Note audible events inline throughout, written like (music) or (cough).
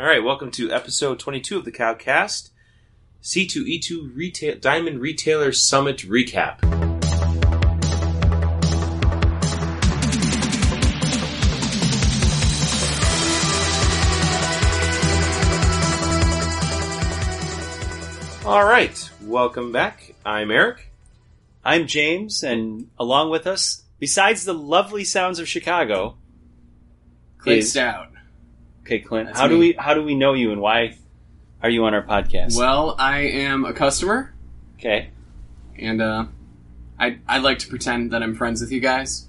All right, welcome to episode 22 of the Cowcast, C2E2 Retail Diamond Retailer Summit recap. All right, welcome back. I'm Eric. I'm James, and along with us, besides the lovely sounds of Chicago, Clint is Stout. Okay, Clint. That's how do we how do we know you, and why are you on our podcast? Well, I am a customer, okay, and uh, I I like to pretend that I'm friends with you guys.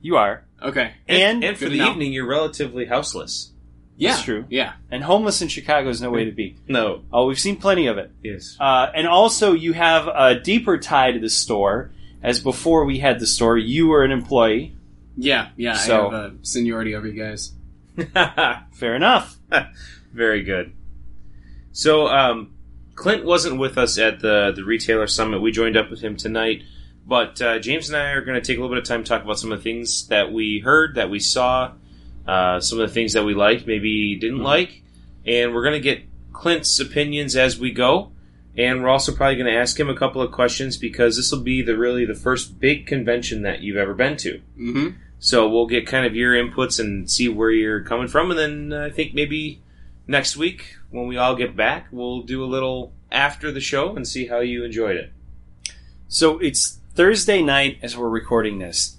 you are, Okay. and And for the to know. evening, you're relatively houseless. Yeah. That's true. Yeah. and homeless in Chicago is no way to be. No. Oh, we've seen plenty of it. Yes. Uh, and also, you have a deeper tie to the store, as before we had the store, you were an employee. Yeah. Yeah. So- I have a seniority over you guys. (laughs) Fair enough. (laughs) Very good. So, um, Clint wasn't with us at the the retailer summit. We joined up with him tonight, but uh, James and I are going to take a little bit of time to talk about some of the things that we heard, that we saw, uh, some of the things that we liked, maybe didn't like, and we're going to get Clint's opinions as we go. And we're also probably going to ask him a couple of questions because this will be the really the first big convention that you've ever been to. Mm-hmm. So we'll get kind of your inputs and see where you're coming from, and then uh, I think maybe next week when we all get back, we'll do a little after the show and see how you enjoyed it. So it's Thursday night as we're recording this,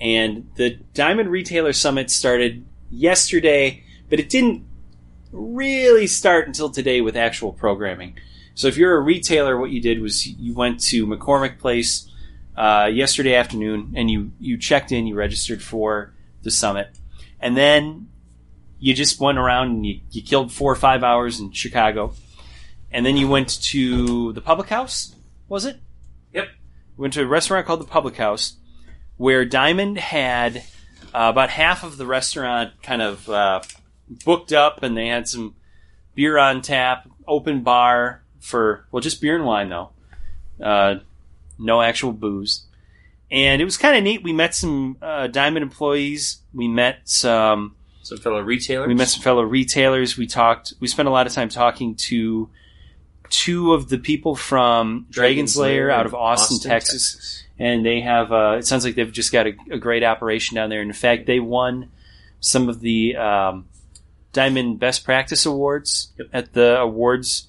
and the Diamond Retailer Summit started yesterday, but it didn't really start until today with actual programming. So if you're a retailer, what you did was you went to McCormick Place uh, yesterday afternoon, and you you checked in, you registered for the summit, and then you just went around and you, you killed four or five hours in Chicago, and then you went to the Public House. Was it? Yep. went to a restaurant called the Public House, where Diamond had uh, about half of the restaurant kind of uh, booked up, and they had some beer on tap, open bar for well, just beer and wine though, uh, no actual booze. And it was kind of neat. We met some uh, Diamond employees. We met some. Some fellow retailers. We met some fellow retailers. We talked. We spent a lot of time talking to two of the people from Dragon's Lair out of Austin, Texas, and they have. Uh, it sounds like they've just got a, a great operation down there. And in fact, they won some of the um, Diamond Best Practice Awards Yep. at the awards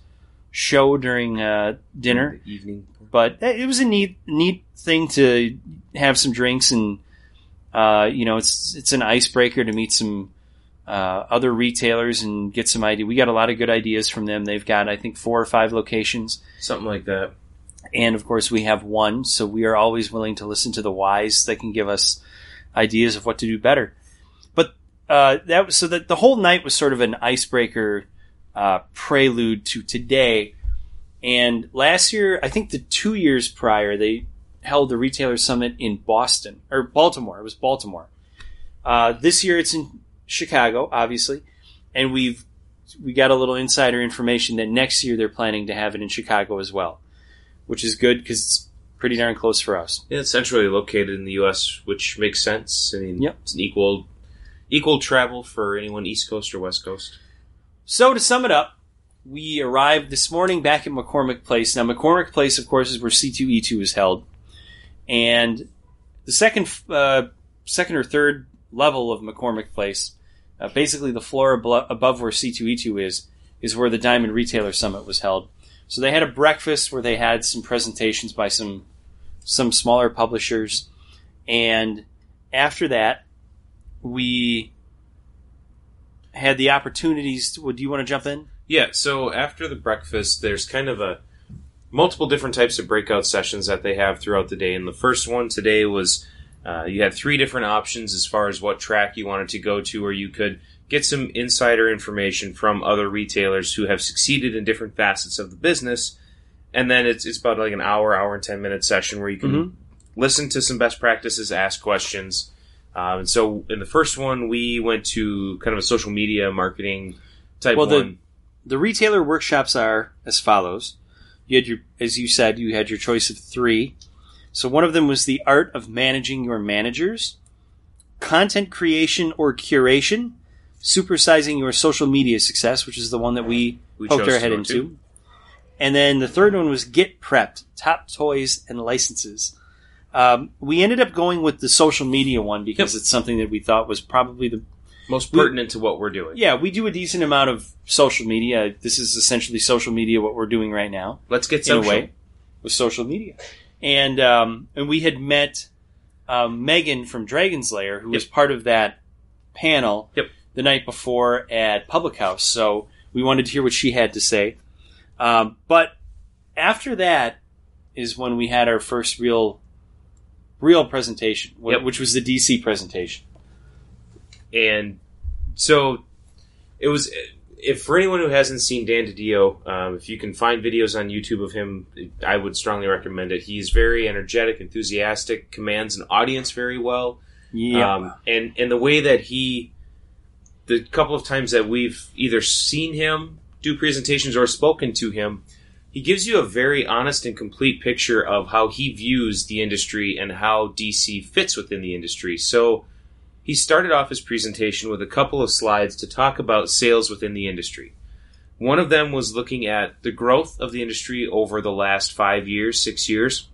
show during uh, dinner The evening. But it was a neat neat thing to have some drinks and uh, you know it's it's an icebreaker to meet some uh, other retailers and get some idea. We got a lot of good ideas from them. They've got I think four or five locations, Something like that. and of course we have one. So we are always willing to listen to the wise that can give us ideas of what to do better. But uh, that was- so that the whole night was sort of an icebreaker uh, prelude to today. And last year, I think the two years prior, they held the retailer summit in Boston or Baltimore. It was Baltimore. Uh, this year, it's in Chicago, obviously, and we've we got a little insider information that next year they're planning to have it in Chicago as well, which is good because it's pretty darn close for us. Yeah, it's centrally located in the U.S., which makes sense. I mean, Yep. it's an equal equal travel for anyone East Coast or West Coast. So to sum it up, we arrived this morning back at McCormick Place. Now McCormick Place, of course, is where C2E2 is held, and the second, uh, second or third level of McCormick Place, uh, basically the floor above where C2E2 is, is where the Diamond Retailer Summit was held. So they had a breakfast where they had some presentations by some some smaller publishers, and after that, we had the opportunities. To, do you want to jump in? Yeah, so after the breakfast, there's kind of a multiple different types of breakout sessions that they have throughout the day. And the first one today was uh, you had three different options as far as what track you wanted to go to, or you could get some insider information from other retailers who have succeeded in different facets of the business. And then it's, it's about like an hour, hour and 10 minute session where you can Mhm. listen to some best practices, ask questions. Um, and so in the first one, we went to kind of a social media marketing type Well, one. The retailer workshops are as follows. You had your, as you said, you had your choice of three. So one of them was the art of managing your managers, content creation or curation. Supersizing Your Social Media Success, which is the one that we, We poked our head into. to. And then the third one was Get Prepped, Top Toys and Licenses. Um, we ended up going with the social media one because it's something that we thought was probably the Most We- pertinent to what we're doing. yeah we do a decent amount of social media. This is essentially social media what we're doing right now Let's get in a way with social media. And um, and we had met um, Megan from Dragon's Lair, who was part of that panel Yep. the night before at Public House. So we wanted to hear what she had to say. Um, but after that is when we had our first real real presentation, Yep. which was the DC presentation. And so it was. If for anyone who hasn't seen Dan DiDio, um, if you can find videos on YouTube of him, I would strongly recommend it. He's very energetic, enthusiastic, commands an audience very well. Yeah. Um, and and the way that he, the couple of times that we've either seen him do presentations or spoken to him, he gives you a very honest and complete picture of how he views the industry and how DC fits within the industry. So he started off his presentation with a couple of slides to talk about sales within the industry. One of them was looking at the growth of the industry over the last five years, six years,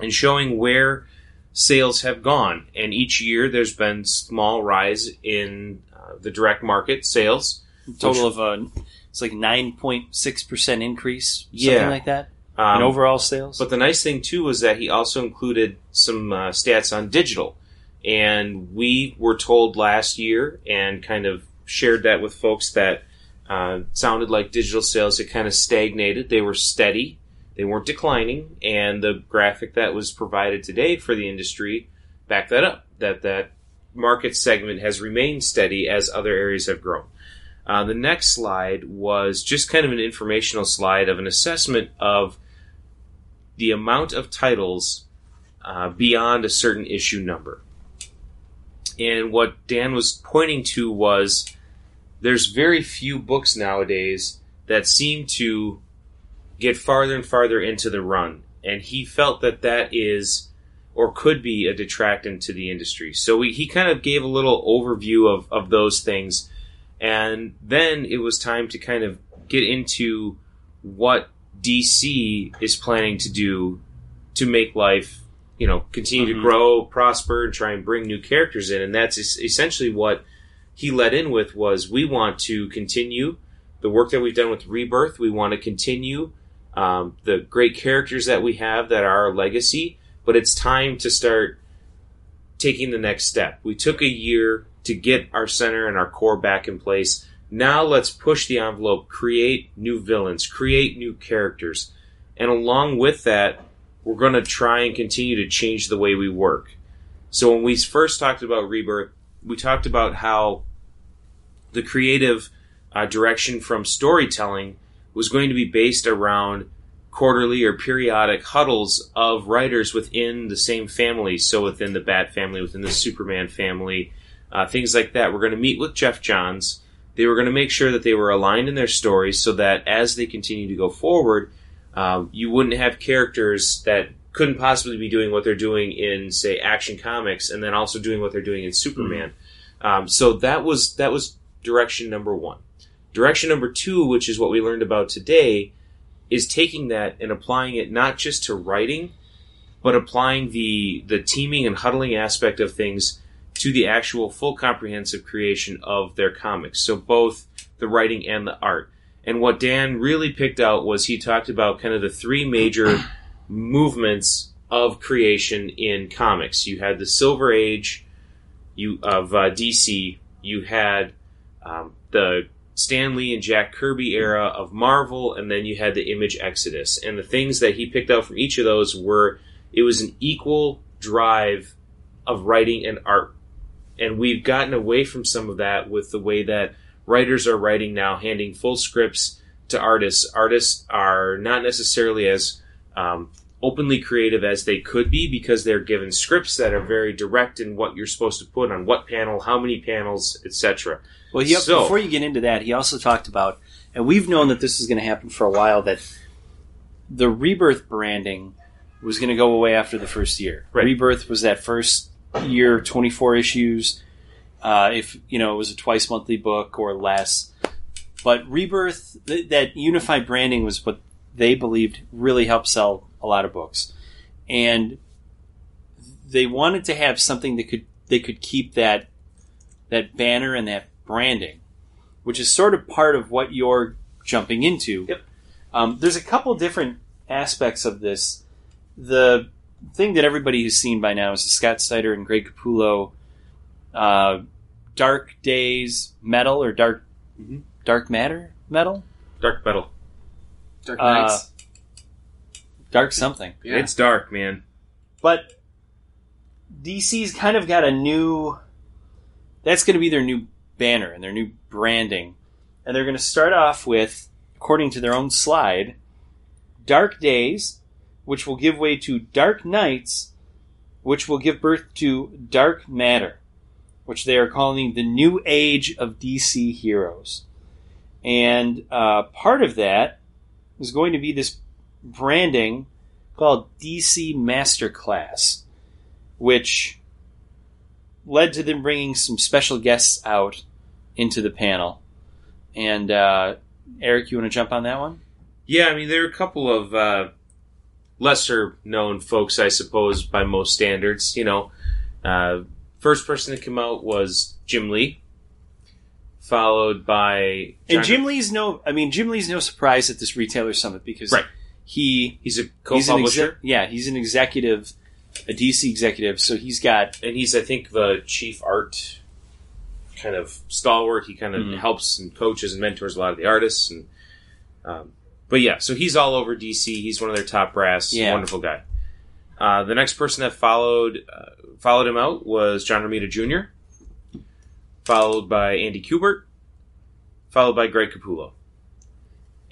and showing where sales have gone. And each year there's been small rise in uh, the direct market sales. Total of uh, it's like nine point six percent increase, something Yeah. like that Um, in overall sales. But the nice thing too was that he also included some uh, stats on digital, and we were told last year and kind of shared that with folks that uh, sounded like digital sales had kind of stagnated. They were steady, they weren't declining, and the graphic that was provided today for the industry backed that up. That that market segment has remained steady as other areas have grown. Uh, the next slide was just kind of an informational slide of an assessment of the amount of titles uh, beyond a certain issue number. And what Dan was pointing to was there's very few books nowadays that seem to get farther and farther into the run. And he felt that that is or could be a detractant to the industry. So we, he kind of gave a little overview of, of those things. And then it was time to kind of get into what DC is planning to do to make life, you know, continue to Mhm. grow, prosper, and try and bring new characters in. And that's es- essentially what he led in with was we want to continue the work that we've done with Rebirth. We want to continue um, the great characters that we have that are our legacy, but it's time to start taking the next step. We took a year to get our center and our core back in place. Now let's push the envelope, create new villains, create new characters. And along with that, we're going to try and continue to change the way we work. So when we first talked about Rebirth, we talked about how the creative uh, direction from storytelling was going to be based around quarterly or periodic huddles of writers within the same family. So within the Bat family, within the Superman family, uh, things like that. We're going to meet with Geoff Johns. They were going to make sure that they were aligned in their stories so that as they continue to go forward, um, you wouldn't have characters that couldn't possibly be doing what they're doing in, say, Action Comics, and then also doing what they're doing in Superman. Um, so that was that was direction number one. Direction number two, which is what we learned about today, is taking that and applying it not just to writing, but applying the the teaming and huddling aspect of things to the actual full comprehensive creation of their comics. So both the writing and the art. And what Dan really picked out was he talked about kind of the three major movements of creation in comics. You had the Silver Age, you of uh, DC. You had um, the Stan Lee and Jack Kirby era of Marvel, and then you had the Image Exodus. And the things that he picked out from each of those were it was an equal drive of writing and art. And we've gotten away from some of that with the way that writers are writing now, handing full scripts to artists. Artists are not necessarily as um, openly creative as they could be because they're given scripts that are very direct in what you're supposed to put on what panel, how many panels, etc. Well, he, So- before you get into that, he also talked about, and we've known that this is going to happen for a while, that the Rebirth branding was going to go away after the first year. Right. Rebirth was that first year, 24 issues, uh, if you know it was a twice monthly book or less. But Rebirth, th- that unified branding was what they believed really helped sell a lot of books, and they wanted to have something that could they could keep that that banner and that branding, which is sort of part of what you're jumping into. Yep. Um, there's a couple different aspects of this. The thing that everybody has seen by now is Scott Snyder and Greg Capullo uh, Dark Days metal or Dark Mhm. Dark Matter metal, Dark metal. Dark Uh, Dark something. yeah. It's dark, man. But DC's kind of got a new. That's going to be their new banner and their new branding. And they're going to start off with, according to their own slide, Dark Days, which will give way to Dark Nights, which will give birth to Dark Matter, which they are calling the new age of DC heroes. And uh, part of that is going to be this branding called DC Masterclass, which led to them bringing some special guests out into the panel. And uh, Eric, you want to jump on that one? Yeah, I mean, there are a couple of uh, lesser known folks, I suppose, by most standards. You know, uh, first person to come out was Jim Lee, followed by And Jim Lee's no, I mean, Jim Lee's no surprise at this retailer summit because Right. he He's a he's co-publisher, exec- yeah, he's an executive, a DC executive. So he's got and he's, I think, the chief art kind of stalwart. He kind of Mhm. helps and coaches and mentors a lot of the artists, and um, but yeah, so he's all over DC. He's one of their top brass. Yeah. Wonderful guy. Uh, the next person that followed uh, followed him out was John Romita Jr., followed by Andy Kubert, followed by Greg Capullo,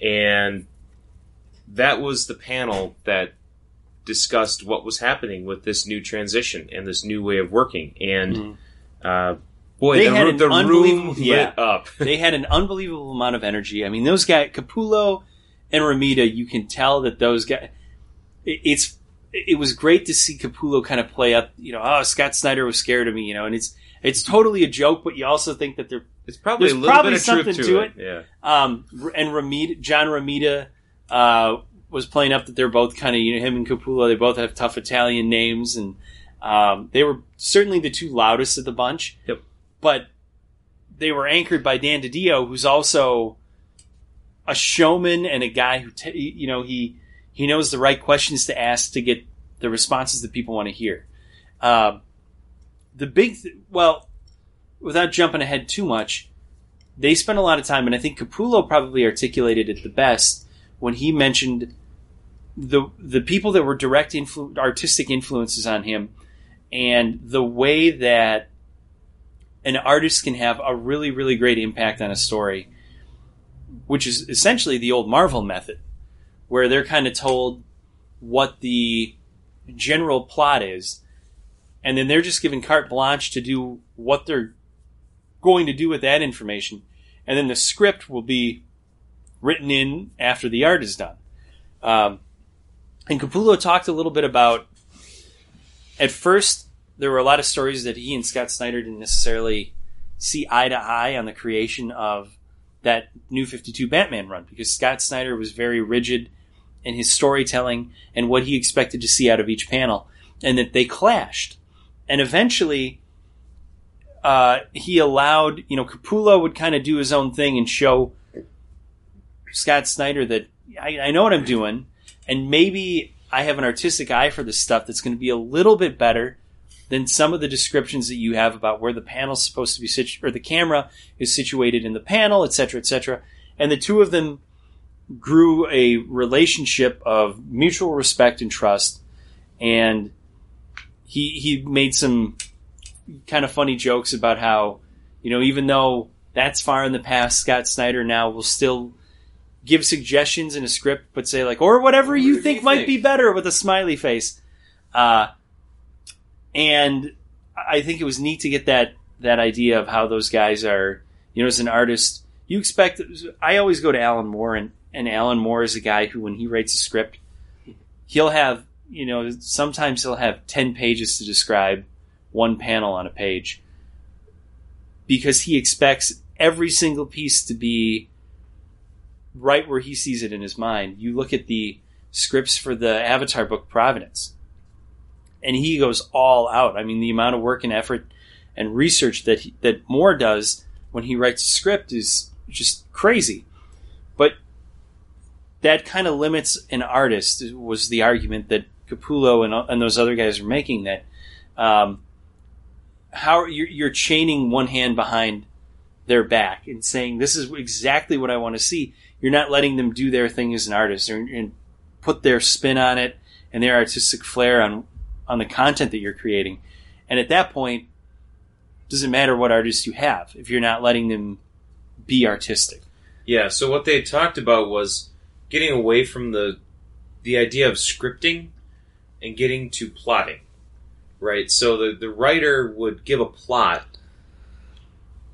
and that was the panel that discussed what was happening with this new transition and this new way of working. And Mhm. uh, boy, They the, had ro- the room unbelievable- lit yeah. up. (laughs) they had an unbelievable amount of energy. I mean, those guys, Capullo and Romita, you can tell that those guys. It's it was great to see Capullo kind of play up. You know, oh, Scott Snyder was scared of me. You know, and it's it's totally a joke, but you also think that they're It's probably There's a little probably bit of truth something to, to it. Yeah. Um, and Romita, John Romita, uh, was playing up that they're both kind of, you know, him and Capullo, they both have tough Italian names, and um, they were certainly the two loudest of the bunch. Yep. But they were anchored by Dan DiDio, who's also a showman and a guy who, t- you know, he he knows the right questions to ask to get the responses that people want to hear. Um, the big, th- well, without jumping ahead too much, they spent a lot of time, and I think Capullo probably articulated it the best when he mentioned the the people that were direct influ- artistic influences on him, and the way that an artist can have a really really great impact on a story, which is essentially the old Marvel method, where they're kind of told what the general plot is, and then they're just given carte blanche to do what they're going to do with that information, and then the script will be written in after the art is done. Um, and Capullo talked a little bit about. At first, there were a lot of stories that he and Scott Snyder didn't necessarily see eye to eye on the creation of that New Fifty Two Batman run because Scott Snyder was very rigid in his storytelling and what he expected to see out of each panel, and that they clashed. And eventually, uh, he allowed, you know, Capullo would kind of do his own thing and show Scott Snyder that I, I know what I'm doing, and maybe I have an artistic eye for this stuff that's going to be a little bit better than some of the descriptions that you have about where the panel's supposed to be situated, or the camera is situated in the panel, et cetera, et cetera. And the two of them grew a relationship of mutual respect and trust, and he he made some kind of funny jokes about how, you know, even though that's far in the past, Scott Snyder now will still give suggestions in a script, but say like, or whatever you think might think. be better with a smiley face. Uh, and I think it was neat to get that that idea of how those guys are. You know, as an artist, you expect. I always go to Alan Moore, and and Alan Moore is a guy who, when he writes a script, he'll have you know sometimes he'll have ten pages to describe one panel on a page. because he expects every single piece to be right where he sees it in his mind. You look at the scripts for the Avatar book Providence, and he goes all out. I mean, the amount of work and effort and research that he, that Moore does when he writes a script is just crazy. That kind of limits an artist was the argument that Capullo and, and those other guys are making that um, how you're, you're chaining one hand behind their back and saying this is exactly what I want to see. You're not letting them do their thing as an artist and put their spin on it and their artistic flair on on the content that you're creating. And at that point, doesn't matter what artist you have if you're not letting them be artistic. Yeah. So what they talked about was getting away from the the idea of scripting and getting to plotting. Right. So the the writer would give a plot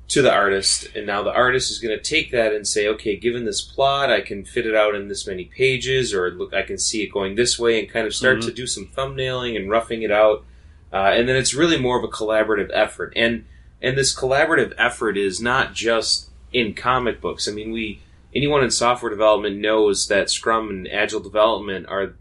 to the artist, and now the artist is going to take that and say, okay, given this plot, I can fit it out in this many pages, or look, I can see it going this way, and kind of start Mhm. to do some thumbnailing and roughing it out, uh, and then it's really more of a collaborative effort, and and this collaborative effort is not just in comic books. I mean, we anyone in software development knows that Scrum and Agile development are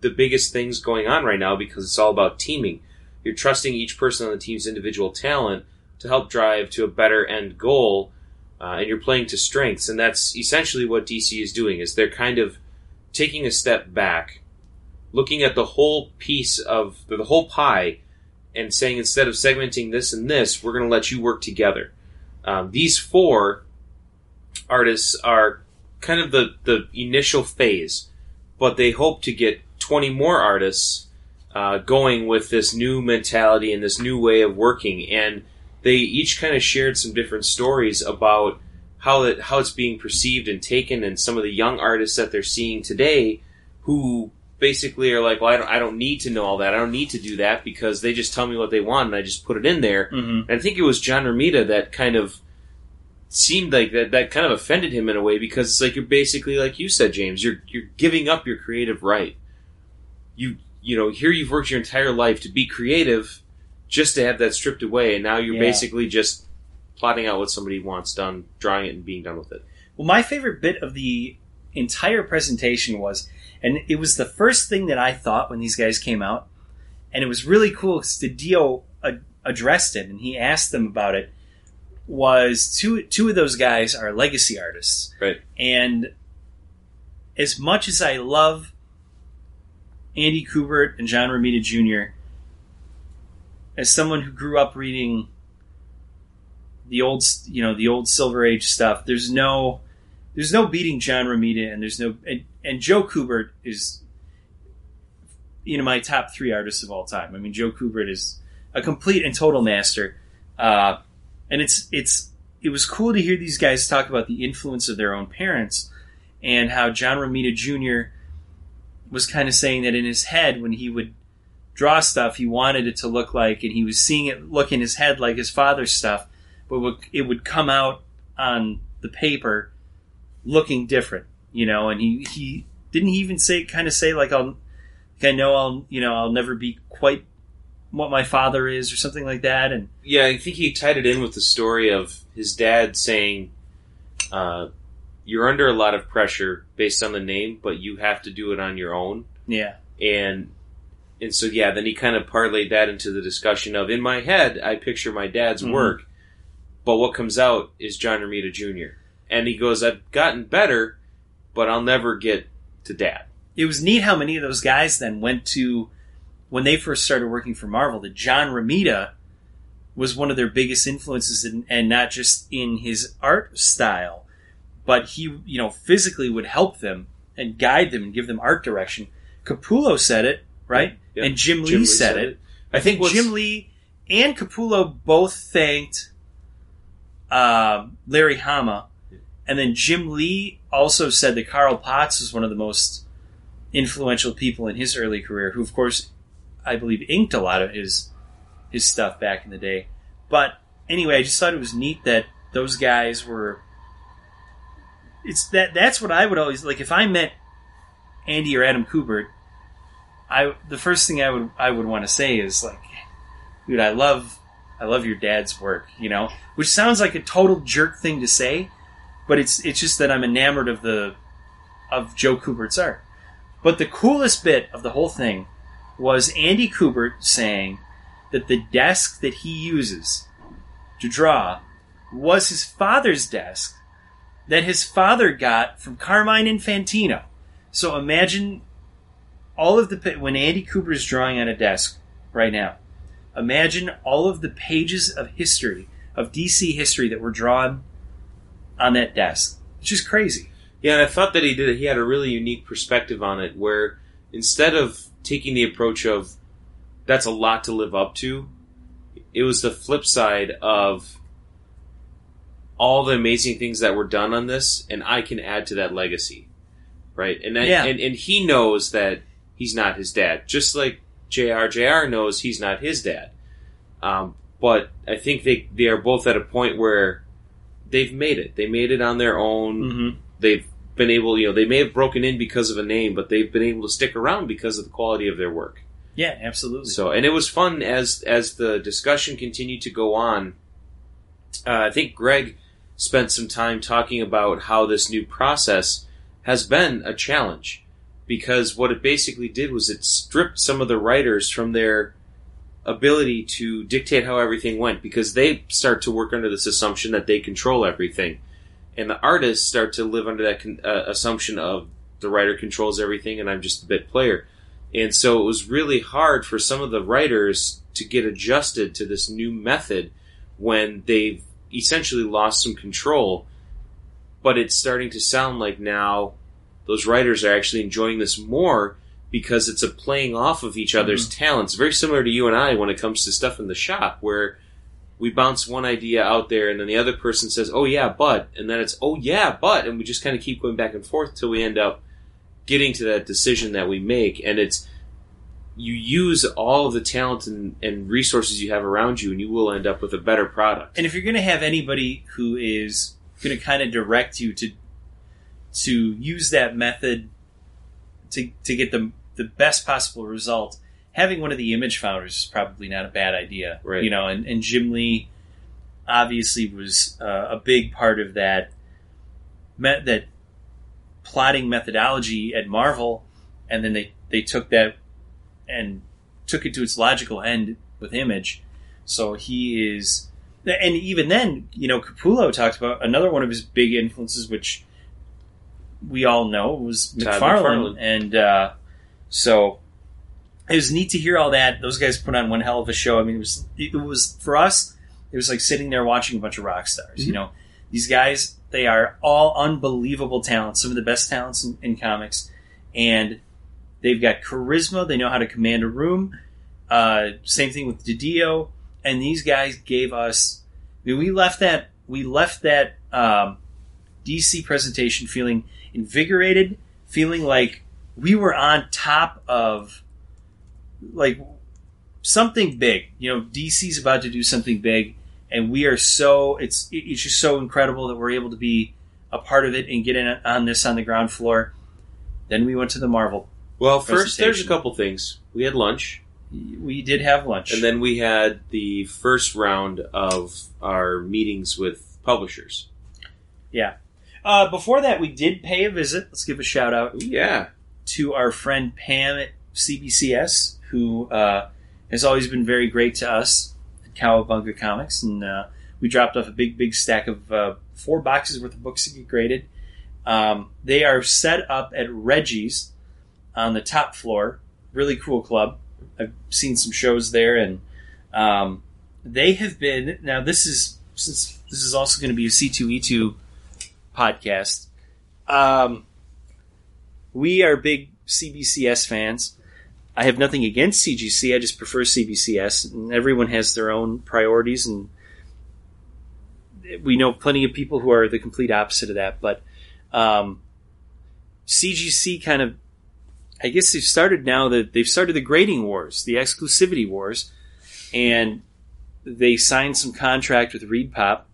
the biggest things going on right now because it's all about teaming. You're trusting each person on the team's individual talent to help drive to a better end goal, uh, and you're playing to strengths, and that's essentially what DC is doing. Is they're kind of taking a step back, looking at the whole piece of the whole pie, and saying instead of segmenting this and this, we're going to let you work together. Um, these four artists are kind of the the initial phase, but they hope to get 20 more artists uh, going with this new mentality and this new way of working and they each kind of shared some different stories about how it how it's being perceived and taken, and some of the young artists that they're seeing today, who basically are like, well, I don't, I don't need to know all that. I don't need to do that because they just tell me what they want, and I just put it in there. Mm-hmm. And I think it was John Romita that kind of seemed like that that kind of offended him in a way because it's like you're basically like you said, James, you're you're giving up your creative right. You you know here you've worked your entire life to be creative, just to have that stripped away, and now you're Yeah. basically just plotting out what somebody wants done, drawing it, and being done with it. Well, my favorite bit of the entire presentation was, and it was the first thing that I thought when these guys came out, and it was really cool because DiDio ad- addressed it and he asked them about it. Was two two of those guys are legacy artists, Right. And as much as I love Andy Kubert and John Romita Jr., as someone who grew up reading the old, you know, the old Silver Age stuff, there's no, there's no beating John Romita, and there's no, and, and Joe Kubert is, you know, my top three artists of all time. I mean, Joe Kubert is a complete and total master, uh, and it's it's it was cool to hear these guys talk about the influence of their own parents and how John Romita Jr. was kind of saying that in his head when he would draw stuff, he wanted it to look like, and he was seeing it look in his head like his father's stuff, but it would come out on the paper looking different, you know. And he he didn't he even say kind of say like I'll I know I'll you know I'll never be quite what my father is or something like that, and Yeah, I think he tied it in with the story of his dad saying, uh, "You're under a lot of pressure based on the name, but you have to do it on your own." yeah, and and so yeah, then he kind of parlayed that into the discussion of in my head I picture my dad's Mhm. work, but what comes out is John Romita Jr. And he goes, I've gotten better, but I'll never get to dad. it was neat how many of those guys then went to when they first started working for Marvel. That John Romita was one of their biggest influences, in, and not just in his art style, but he you know physically would help them and guide them and give them art direction. Capullo said it right, Yeah. and Jim, Lee, Jim Lee said, it. I think Jim Lee and Capullo both thanked uh, Larry Hama, and then Jim Lee also said that Carl Potts was one of the most influential people in his early career, who of course I believe inked a lot of his his stuff back in the day. But anyway, I just thought it was neat that those guys were. It's that that's what I would always like if I met Andy or Adam Kubert. I the first thing I would I would want to say is like, dude, I love I love your dad's work, you know, which sounds like a total jerk thing to say, but it's it's just that I'm enamored of the of Joe Kubert's art. But the coolest bit of the whole thing was Andy Kubert saying that the desk that he uses to draw was his father's desk that his father got from Carmine Infantino. So imagine all of the when Andy Kubert is drawing on a desk right now. Imagine all of the pages of history of DC history that were drawn on that desk. It's just crazy. Yeah, and I thought that he did. He had a really unique perspective on it, where instead of taking the approach of "that's a lot to live up to," it was the flip side of all the amazing things that were done on this, and I can add to that legacy, right? And I, Yeah. and and he knows that he's not his dad, just like Jr. Jr. knows he's not his dad. Um, but I think they they are both at a point where they've made it. They made it on their own Mm-hmm. they've been able, you know, they may have broken in because of a name, but they've been able to stick around because of the quality of their work. Yeah, absolutely. So, and it was fun as as the discussion continued to go on. Uh, I think Greg spent some time talking about how this new process has been a challenge because what it basically did was it stripped some of the writers from their ability to dictate how everything went because they start to work under this assumption that they control everything and the artists start to live under that con- uh, assumption of the writer controls everything and I'm just a bit player. And so it was really hard for some of the writers to get adjusted to this new method when they've essentially lost some control. But it's starting to sound like now those writers are actually enjoying this more because it's a playing off of each other's talents. Very similar to you and I when it comes to stuff in the shop where we bounce one idea out there and then the other person says, oh yeah, but, and then it's, oh yeah, but, and we just kind of keep going back and forth till we end up getting to that decision that we make. And it's, you use all of the talent and, and resources you have around you and you will end up with a better product. And if you're going to have anybody who is going to kind of direct you to to use that method to to get the the best possible result, having one of the image founders is probably not a bad idea. Right. You know, and, and Jim Lee obviously was uh, a big part of that met that plotting methodology at Marvel, and then they they took that and took it to its logical end with Image. So he is, and even then, you know, Capullo talked about another one of his big influences, which we all know was McFarlane, McFarlane. and uh, so it was neat to hear all that. Those guys put on one hell of a show. I mean, it was it was for us. It was like sitting there watching a bunch of rock stars. You know, these guys they are all unbelievable talents, some of the best talents in, in comics, and they've got charisma. They know how to command a room. Uh, same thing with Didio, and these guys gave us. I mean, we left that we left that um, DC presentation feeling invigorated, feeling like we were on top of like something big. You know, DC's about to do something big, and we are so it's it's just so incredible that we're able to be a part of it and get in on this on the ground floor. Then we went to the Marvel. Well, first, there's a couple things. We had lunch, We did have lunch, and then we had the first round of our meetings with publishers. Yeah. Uh, before that, we did pay a visit. Let's give a shout out yeah. to our friend Pam at CBCS, who uh, has always been very great to us at Cowabunga Comics, and uh, we dropped off a big, big stack of uh, four boxes worth of books to get graded. Um, they are set up at Reggie's on the top floor. Really cool club. I've seen some shows there, and um, they have been. Now, this is since this is also going to be a C two E two podcast. Um, we are big CBCS fans. I have nothing against CGC. I just prefer CBCS, and everyone has their own priorities, and we know plenty of people who are the complete opposite of that. But um, CGC kind of, I guess they've started now that they've started the grading wars, the exclusivity wars, and they signed some contract with Reed Pop,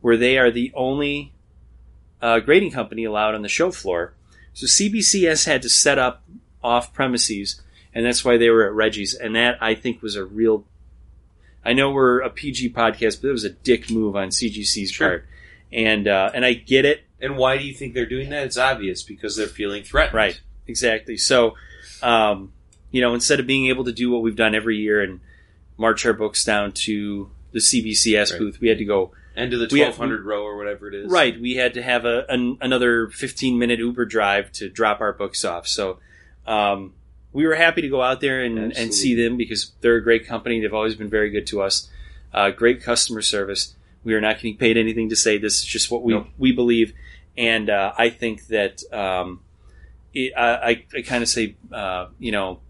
where they are the only uh, grading company allowed on the show floor. So CBCS had to set up off premises, and that's why they were at Reggie's. And that I think was a real I know we're a PG podcast, but it was a dick move on CGC's Sure. part, and uh, and I get it. And why do you think they're doing that? It's obvious because they're feeling threatened. Right. Exactly. So, um, you know, instead of being able to do what we've done every year and march our books down to the CBCS Right. booth, we had to go And to the We have- 1200 row or whatever it is. right. We had to have a an, another fifteen minute Uber drive to drop our books off. So, um, we were happy to go out there and, and see them because they're a great company. They've always been very good to us. Uh, great customer service. We are not getting paid anything to say this. is just what we Nope. we believe, and uh, I think that um, it, I, I, I kind of say, uh, you know,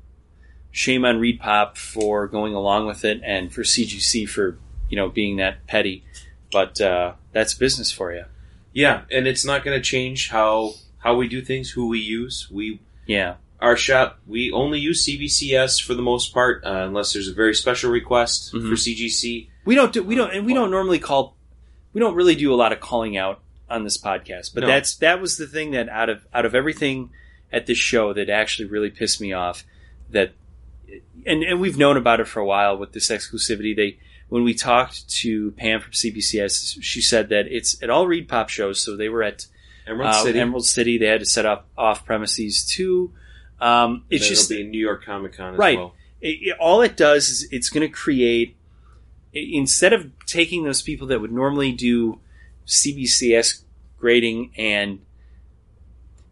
shame on Reed Pop for going along with it, and for CGC for you know being that petty. But uh, that's business for you. Yeah, and it's not going to change how how we do things, who we use. We Yeah, our shop we only use CBCS for the most part, uh, unless there's a very special request Mhm. for CGC. we don't do we don't and we don't normally call we don't really do a lot of calling out on this podcast. But No. that's that was the thing that out of out of everything at this show that actually really pissed me off. That and and we've known about it for a while with this exclusivity. They when we talked to Pam from CBCS, she said that it's at all Reed Pop shows. So they were at Emerald uh, City. Emerald City. They had to set up off premises too. Um, it's just be New York Comic Con Right. well. it, it- all it does is it's going to create instead of taking those people that would normally do CBCS grading and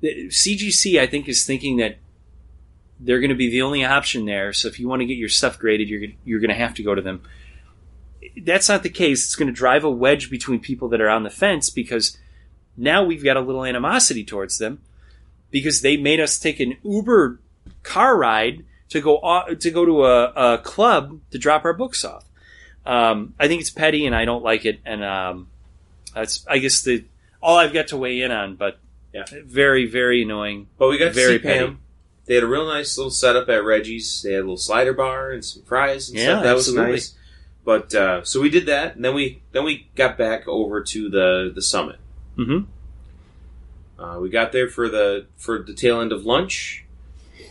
the CGC, I think, is thinking that they're going to be the only option there. So if you want to get your stuff graded, you're you're going to have to go to them. That's not the case. It's going to drive a wedge between people that are on the fence because now we've got a little animosity towards them because they made us take an Uber car ride to go to go to a, a club to drop our books off. Um, I think it's petty, and I don't like it. And um, that's I guess the all I've got to weigh in on. But Yeah. very very annoying. But we got Very to see Pam. petty. They had a real nice little setup at Reggie's. They had a little slider bar and some fries and Yeah, stuff. That absolutely. was nice. But uh, so we did that, and then we then we got back over to the the summit. hmm Uh, we got there for the for the tail end of lunch.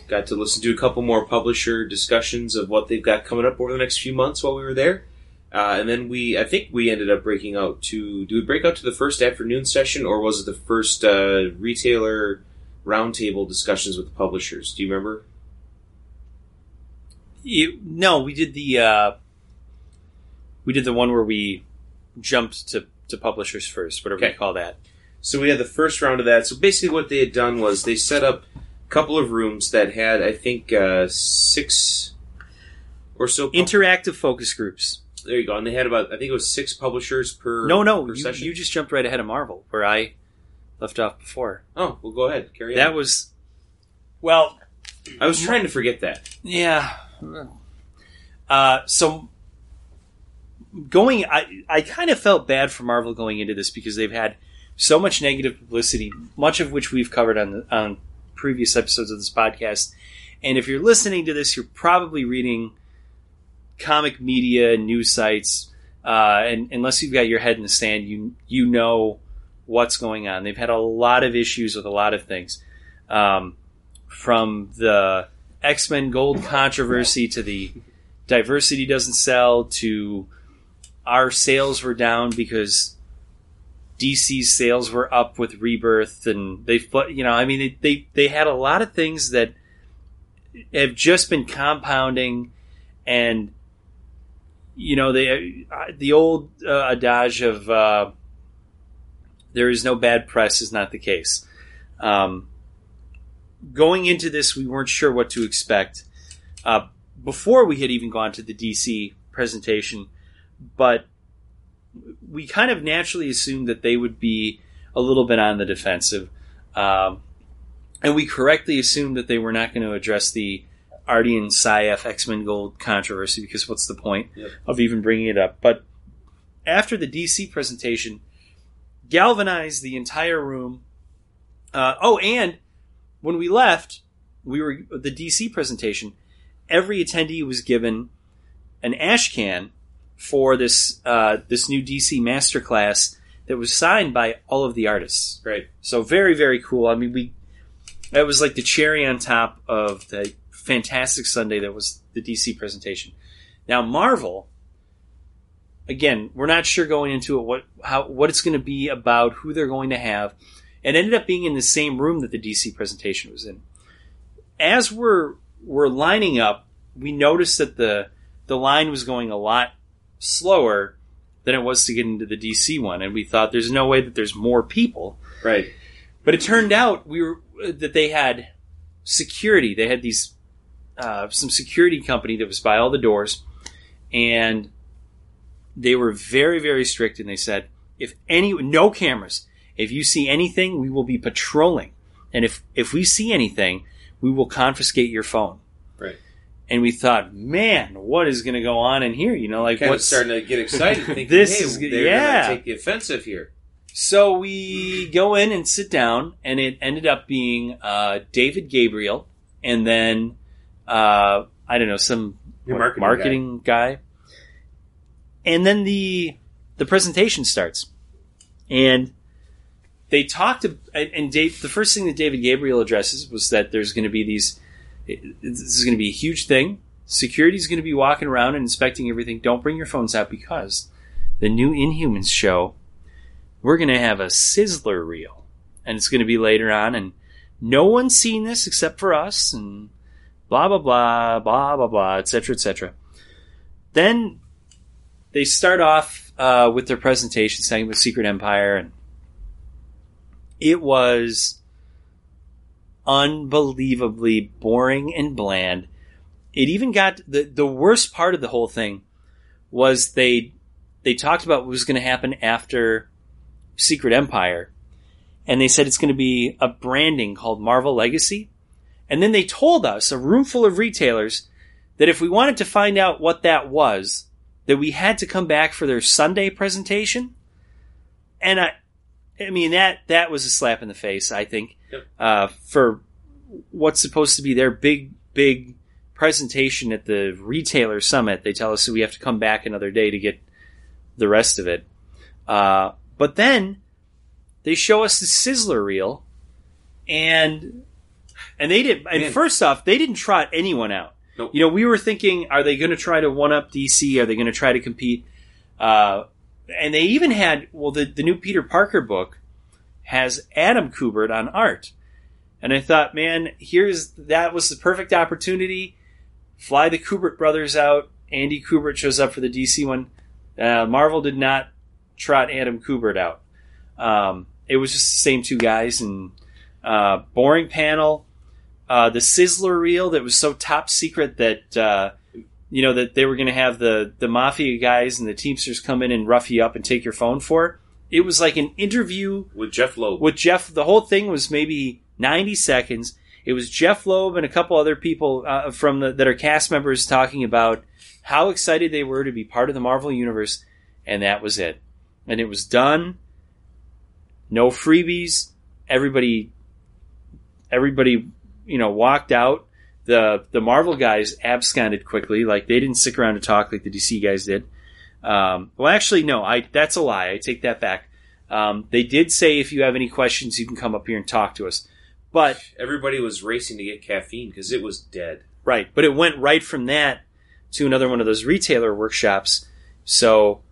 Got to listen to a couple more publisher discussions of what they've got coming up over the next few months while we were there. Uh, and then we, I think we ended up breaking out to. Do we break out to the first afternoon session, or was it the first uh, retailer roundtable discussions with the publishers? Do you remember? You, no, we did the uh, we did the one where we jumped to, to publishers first, whatever Okay. you call that. So we had the first round of that. So basically, what they had done was they set up a couple of rooms that had, I think, uh, six or so. pub- Interactive focus groups. there you go. And they had about, I think it was six publishers per. No, no, per you, session. you just jumped right ahead of Marvel, where I left off before. Oh, well, go ahead. Carry on. That was well, I was trying to forget that. Yeah. Uh, so going, I I kind of felt bad for Marvel going into this because they've had so much negative publicity, much of which we've covered on the, on previous episodes of this podcast. And if you're listening to this, you're probably reading comic media news sites. Uh, and unless you've got your head in the sand, you you know what's going on. They've had a lot of issues with a lot of things, um, from the X Men Gold controversy to the diversity doesn't sell to our sales were down because DC's sales were up with Rebirth and they you know I mean they they, they had a lot of things that have just been compounding and you know they uh, the old uh, adage of uh, there is no bad press is not the case. Um, going into this, we weren't sure what to expect uh, before we had even gone to the DC presentation, but we kind of naturally assumed that they would be a little bit on the defensive. Um, and we correctly assumed that they were not going to address the Ardian Syaf X Men Gold controversy because what's the point Yep. of even bringing it up? But after the DC presentation, galvanized the entire room. Uh, oh, and when we left, we were the DC presentation. Every attendee was given an ash can for this uh, this new DC masterclass that was signed by all of the artists. Right. So very very cool. I mean, we that was like the cherry on top of the fantastic Sunday that was the DC presentation. Now Marvel again, we're not sure going into it what how what it's going to be about, who they're going to have. and ended up being in the same room that the DC presentation was in. As we're we're lining up, we noticed that the the line was going a lot slower than it was to get into the DC one, and we thought there's no way that there's more people. Right. But it turned out we were that they had security. They had these uh, some security company that was by all the doors, and they were very very strict. And they said if any no cameras, if you see anything, we will be patrolling, and if if we see anything, we will confiscate your phone. Right. And we thought, man, what is going to go on in here? You know, like Kind what's starting to get excited, (laughs) thinking, This hey, is they're yeah. going to take the offensive here. So we go in and sit down, and it ended up being uh, David Gabriel, and then uh, I don't know some what, marketing guy. and then the the presentation starts, and they talked. To, and Dave, the first thing that David Gabriel addresses was that there's going to be these. This is going to be a huge thing. Security is going to be walking around and inspecting everything. Don't bring your phones out because the new Inhumans show we're going to have a sizzler reel and it's going to be later on and no one's seen this except for us and blah blah blah blah blah blah etc etc then they start off uh, with their presentation saying with secret empire and it was unbelievably boring and bland it even got the the worst part of the whole thing was they they talked about what was going to happen after Secret Empire, and they said it's going to be a branding called Marvel Legacy. And then they told us, a room full of retailers, that if we wanted to find out what that was, that we had to come back for their Sunday presentation. And I, I mean that that was a slap in the face. I think Yep. uh, for what's supposed to be their big big presentation at the retailer summit. They tell us that we have to come back another day to get the rest of it. Uh, but then they show us the Sizzler reel, and and they did. And Man. first off, they didn't trot anyone out. Nope. You know, we were thinking, are they going to try to one up DC? Are they going to try to compete? Uh, and they even had well, the the new Peter Parker book has Adam Kubert on art, and I thought, man, here's that was the perfect opportunity. Fly the Kubert brothers out. Andy Kubert shows up for the DC one. Uh, Marvel did not trot Adam Kubert out. Um, it was just the same two guys and uh, boring panel. Uh, the Sizzler reel that was so top secret that uh, you know that they were going to have the the mafia guys and the Teamsters come in and rough you up and take your phone for. It was like an interview With Jeph Loeb. with Jeph. The whole thing was maybe ninety seconds. It was Jeph Loeb and a couple other people uh, from the, that are cast members talking about how excited they were to be part of the Marvel universe, and that was it. And it was done. No freebies. Everybody, everybody, you know, walked out. The the Marvel guys absconded quickly. Like they didn't stick around to talk like the DC guys did. Um, well, actually, no. I that's a lie. I take that back. Um, they did say if you have any questions, you can come up here and talk to us. But Everybody was racing to get caffeine because it was dead. Right, but it went right from that to another one of those retailer workshops. So,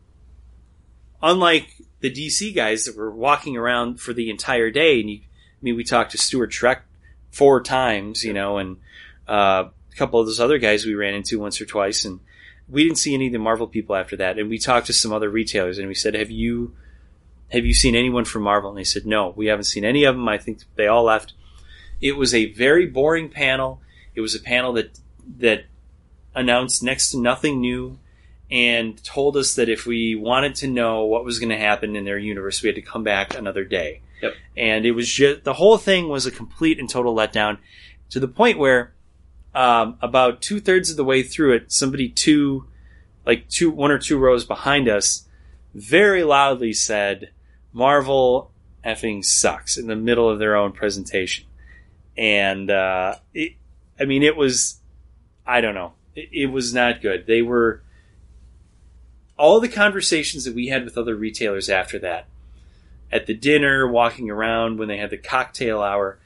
unlike the DC guys that were walking around for the entire day, and you, I mean, we talked to Stuart Trek four times, you know, and uh, a couple of those other guys we ran into once or twice, and we didn't see any of the Marvel people after that. And we talked to some other retailers, and we said, "Have you have you seen anyone from Marvel?" And they said, "No, we haven't seen any of them. I think they all left." It was a very boring panel. It was a panel that that announced next to nothing new and told us that if we wanted to know what was going to happen in their universe, we had to come back another day. Yep. And it was just the whole thing was a complete and total letdown to the point where um, about two thirds of the way through it, somebody two, like two, one or two rows behind us, very loudly said, "Marvel effing sucks" in the middle of their own presentation, and uh, it, I mean, it was, I don't know, it, it was not good. They were all the conversations that we had with other retailers after that, at the dinner, walking around when they had the cocktail hour.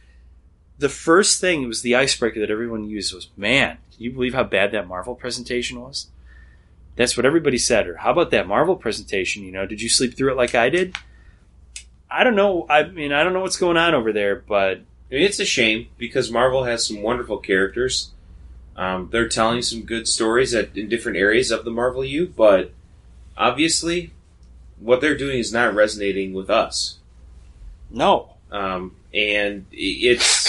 The first thing it was the icebreaker that everyone used was, "Man, can you believe how bad that Marvel presentation was?" That's what everybody said. Or how about that Marvel presentation? You know, did you sleep through it like I did? I don't know. I mean, I don't know what's going on over there, but it's a shame because Marvel has some wonderful characters. Um, they're telling some good stories at, in different areas of the Marvel U, but obviously, what they're doing is not resonating with us. no. Um, and it's.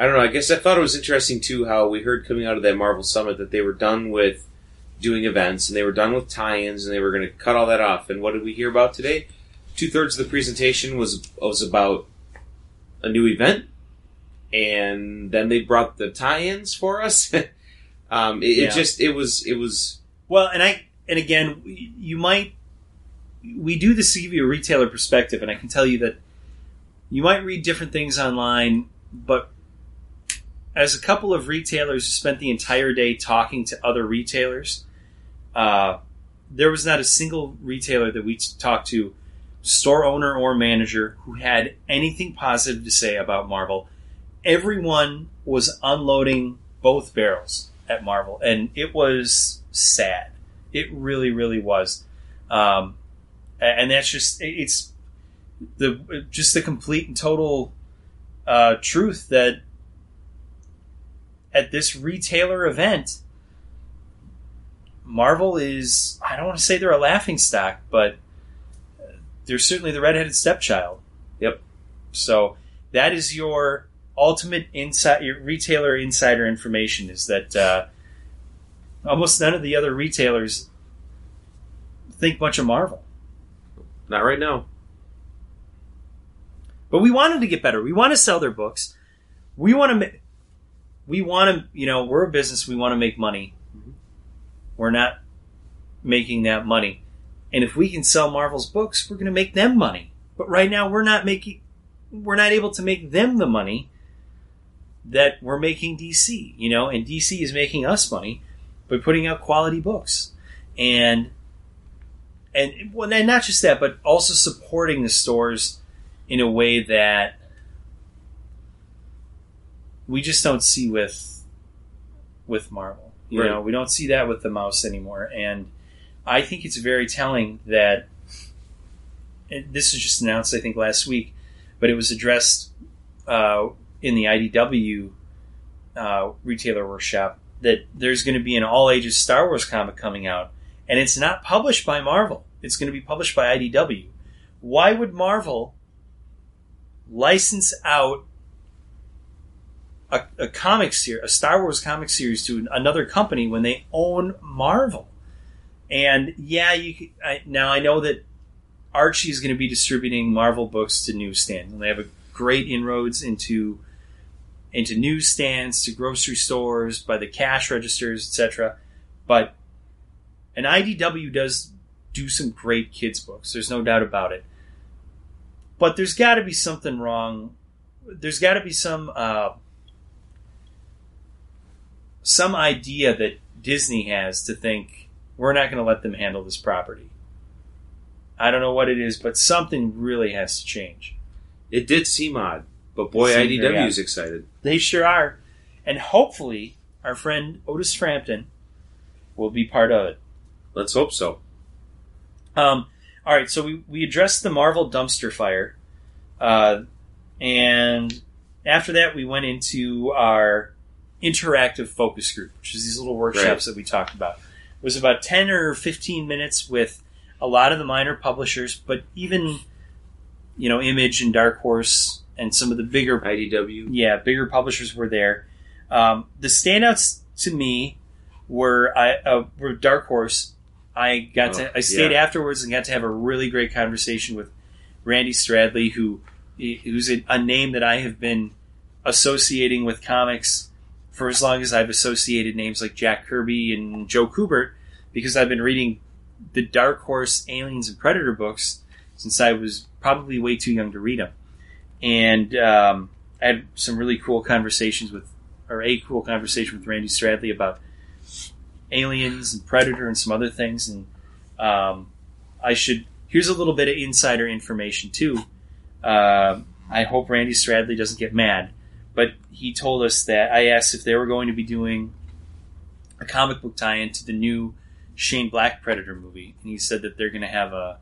I don't know. I guess I thought it was interesting too how we heard coming out of that Marvel Summit that they were done with doing events and they were done with tie-ins and they were going to cut all that off. And what did we hear about today? Two thirds of the presentation was was about a new event, and then they brought the tie-ins for us. (laughs) um, it, Yeah. it just it was it was Well, and I and again, you might we do this to give you a retailer perspective, and I can tell you that you might read different things online, but as a couple of retailers who spent the entire day talking to other retailers, uh, there was not a single retailer that we talked to, store owner or manager, who had anything positive to say about Marvel. Everyone was unloading both barrels at Marvel, and it was sad. It really, really was. Um, and that's just it's the just the complete and total uh, truth that at this retailer event, Marvel is I don't want to say they're a laughing stock, but they're certainly the redheaded stepchild. Yep. So that is your ultimate inside your retailer insider information is that uh, almost none of the other retailers think much of Marvel. not right now. But we wanted to get better. We want to sell their books. We want to. Ma- we want to. You know, we're a business. We want to make money. Mm-hmm. We're not making that money, and if we can sell Marvel's books, we're going to make them money. But right now, we're not making. We're not able to make them the money that we're making DC. You know, and DC is making us money by putting out quality books, and and well, and not just that, but also supporting the stores in a way that we just don't see with with Marvel. You Right. know, we don't see that with the mouse anymore, and I think it's very telling that this was just announced, I think, last week, but it was addressed uh, in the IDW uh, retailer workshop that there's going to be an all ages Star Wars comic coming out, and it's not published by Marvel. It's going to be published by IDW. Why would Marvel license out a, a comic series, a Star Wars comic series, to another company when they own Marvel? And yeah, you I, now I know that Archie is going to be distributing Marvel books to newsstands, and they have a great inroads into into newsstands, to grocery stores, by the cash registers, etc. But an IDW does do some great kids books. There's no doubt about it. But there's got to be something wrong. There's got to be some uh, some idea that Disney has to think we're not going to let them handle this property. I don't know what it is, but something really has to change. It did seem odd, but boy, It seemed very IDW is excited. They sure are. And hopefully, our friend Otis Frampton will be part of it. Let's hope so. Um, all right, so we, we addressed the Marvel dumpster fire. Uh, and after that, we went into our interactive focus group, which is these little workshops that we talked about. It was about 10 or 15 minutes with a lot of the minor publishers, but even, you know, Image and Dark Horse and some of the bigger IDW. yeah, bigger publishers were there. Um, the standouts to me were I uh, were Dark Horse. I got Oh, to I stayed yeah. afterwards and got to have a really great conversation with Randy Stradley, who who's a, a name that I have been associating with comics for as long as I've associated names like Jack Kirby and Joe Kubert, because I've been reading the Dark Horse Aliens and Predator books since I was probably way too young to read them and um, I had some really cool conversations with, or a cool conversation with Randy Stradley about aliens and Predator and some other things. And um, I should here's a little bit of insider information too. Uh, I hope Randy Stradley doesn't get mad, but he told us that I asked if they were going to be doing a comic book tie-in to the new Shane Black Predator movie, and he said that they're going to have a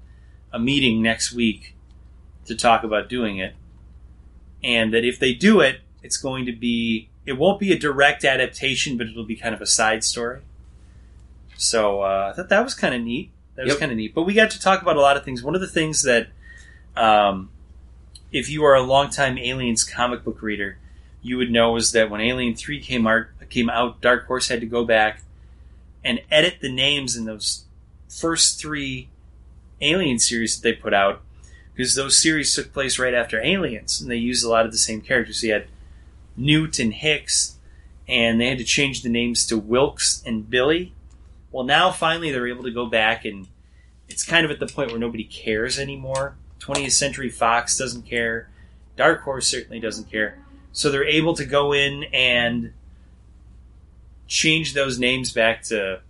a meeting next week to talk about doing it, and that if they do it, it's going to be it won't be a direct adaptation, but it'll be kind of a side story. So uh, I thought that was kind of neat. That was Yep. kind of neat. But we got to talk about a lot of things. One of the things that, um, if you are a longtime Aliens comic book reader, you would know is that when Alien Three came out, came out, Dark Horse had to go back and edit the names in those first three Alien series that they put out because those series took place right after Aliens, and they used a lot of the same characters. So you had Newt and Hicks, and they had to change the names to Wilkes and Billy. Well, now finally they're able to go back, and it's kind of at the point where nobody cares anymore. 20th Century Fox doesn't care. Dark Horse certainly doesn't care. So they're able to go in and change those names back to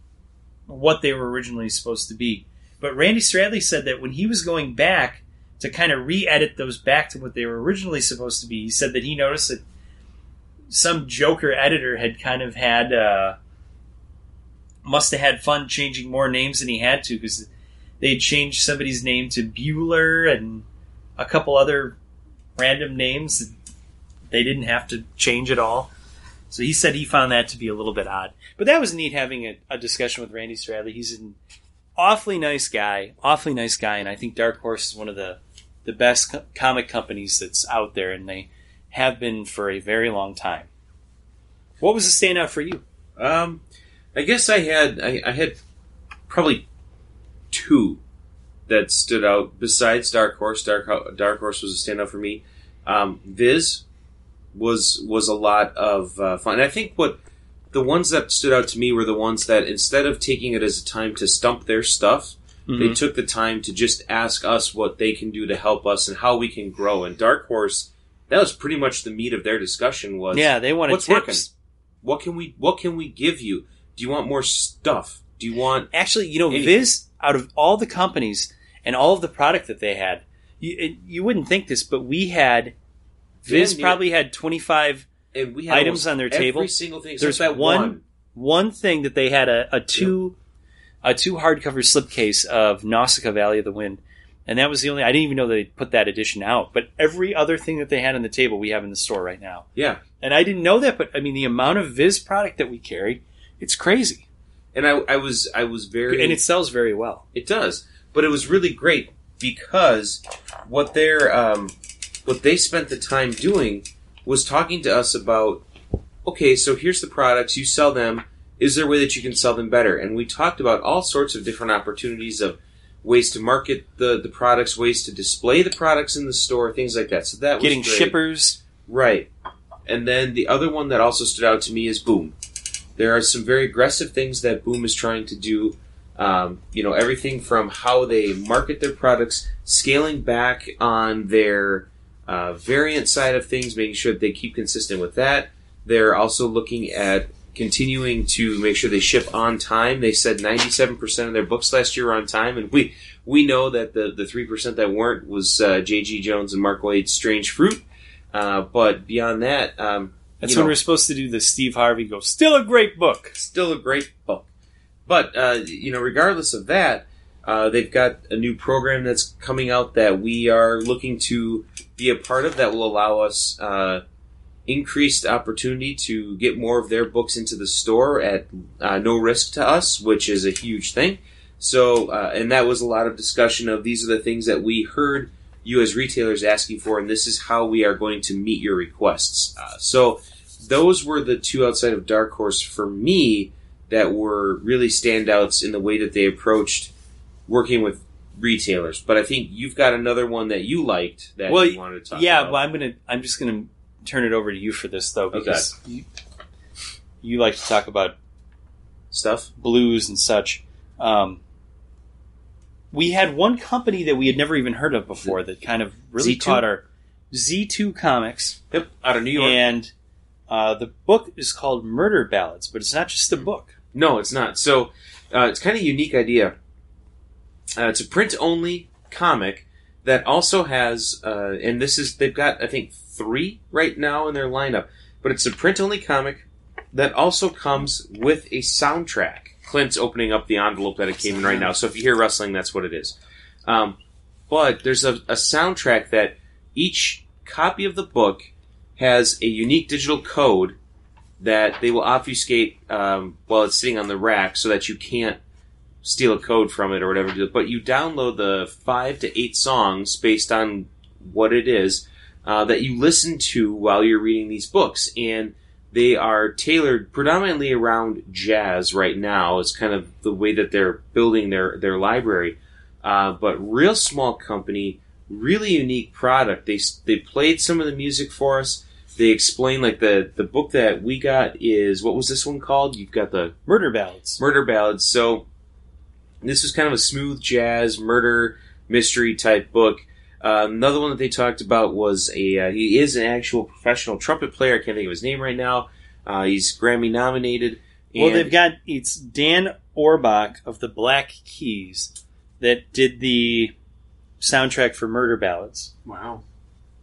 what they were originally supposed to be. But Randy Stradley said that when he was going back to kind of re-edit those back to what they were originally supposed to be, he said that he noticed that some Joker editor had kind of had uh, must have had fun changing more names than he had to because they had changed somebody's name to Bueller and a couple other random names they didn't have to change at all. So he said he found that to be a little bit odd. But that was neat having a, a discussion with Randy Stradley. He's an awfully nice guy, awfully nice guy, and I think Dark Horse is one of the the best co- comic companies that's out there, and they have been for a very long time. What was the standout for you? Um, I guess I had I, I had probably two that stood out besides Dark Horse. Dark Dark Horse was a standout for me. Um, Viz was was a lot of uh, fun. And I think what the ones that stood out to me were the ones that instead of taking it as a time to stump their stuff, they took the time to just ask us what they can do to help us and how we can grow. And Dark Horse, that was pretty much the meat of their discussion. Was yeah, they wanted what's tips. working? What can we What can we give you? Do you want more stuff? Do you want? Actually, you know, Anything. Viz, out of all the companies and all of the product that they had, you, you wouldn't think this, but we had Viz probably had twenty five And we had items on their every table. single thing. There's that one- one. one thing that they had a, a two a two hardcover slipcase of Nausicaa Valley of the Wind. And that was the only I didn't even know they put that edition out. But every other thing that they had on the table we have in the store right now. Yeah, And I didn't know that, but I mean the amount of Viz product that we carry, it's crazy. and I, I was I was very And it sells very well. It does, but it was really great because what they're um, what they spent the time doing was talking to us about. Okay, so here's the products you sell them. Is there a way that you can sell them better? And we talked about all sorts of different opportunities of ways to market the, the products, ways to display the products in the store, things like that. So that was Getting shippers. Right. And then the other one that also stood out to me is Boom. There are some very aggressive things that Boom is trying to do. Um, you know, everything from how they market their products, scaling back on their uh, variant side of things, making sure that they keep consistent with that. They're also looking at continuing to make sure they ship on time. They said 97% of their books last year were on time, and we we know that the the three percent that weren't was uh, J.G. Jones and Mark Waid's Strange Fruit. Uh, but beyond that, um, That's you when know, we're supposed to do the Steve Harvey go, still a great book. still a great book. But uh, you know, regardless of that, uh, they've got a new program that's coming out that we are looking to be a part of that will allow us uh, increased opportunity to get more of their books into the store at uh, no risk to us, which is a huge thing. So, uh, and that was a lot of discussion of these are the things that we heard you as retailers asking for, and this is how we are going to meet your requests. Uh, so, those were the two outside of Dark Horse for me that were really standouts in the way that they approached working with retailers. But I think you've got another one that you liked that Well, you wanted to talk yeah, about. but I'm gonna I'm just gonna turn it over to you for this though because you, you like to talk about Stuff. blues and such. Um, we had one company that we had never even heard of before that kind of really Z2? caught our Z2 Comics, Yep, out of New York. and uh, the book is called Murder Ballads, but it's not just a book. No, it's not. So uh, it's kind of a unique idea. Uh, it's a print only comic that also has, uh, and this is they've got I think three right now in their lineup. But it's a print only comic that also comes with a soundtrack. Clint's opening up the envelope that it came in right now. So if you hear rustling, that's what it is. Um, but there's a, a soundtrack that each copy of the book has a unique digital code that they will obfuscate um, while it's sitting on the rack so that you can't steal a code from it or whatever. But you download the five to eight songs based on what it is uh, that you listen to while you're reading these books. And they are tailored predominantly around jazz right now. It's kind of the way that they're building their, their library. Uh, but real small company, really unique product. They, they played some of the music for us. They explain like the, the book that we got is, what was this one called? You've got the Murder ballads. murder ballads. So this was kind of a smooth jazz murder mystery type book. Uh, another one that they talked about was a uh, he is an actual professional trumpet player. I can't think of his name right now. Uh, he's Grammy nominated. Well, they've got it's Dan Auerbach of the Black Keys that did the soundtrack for Murder Ballads. Wow.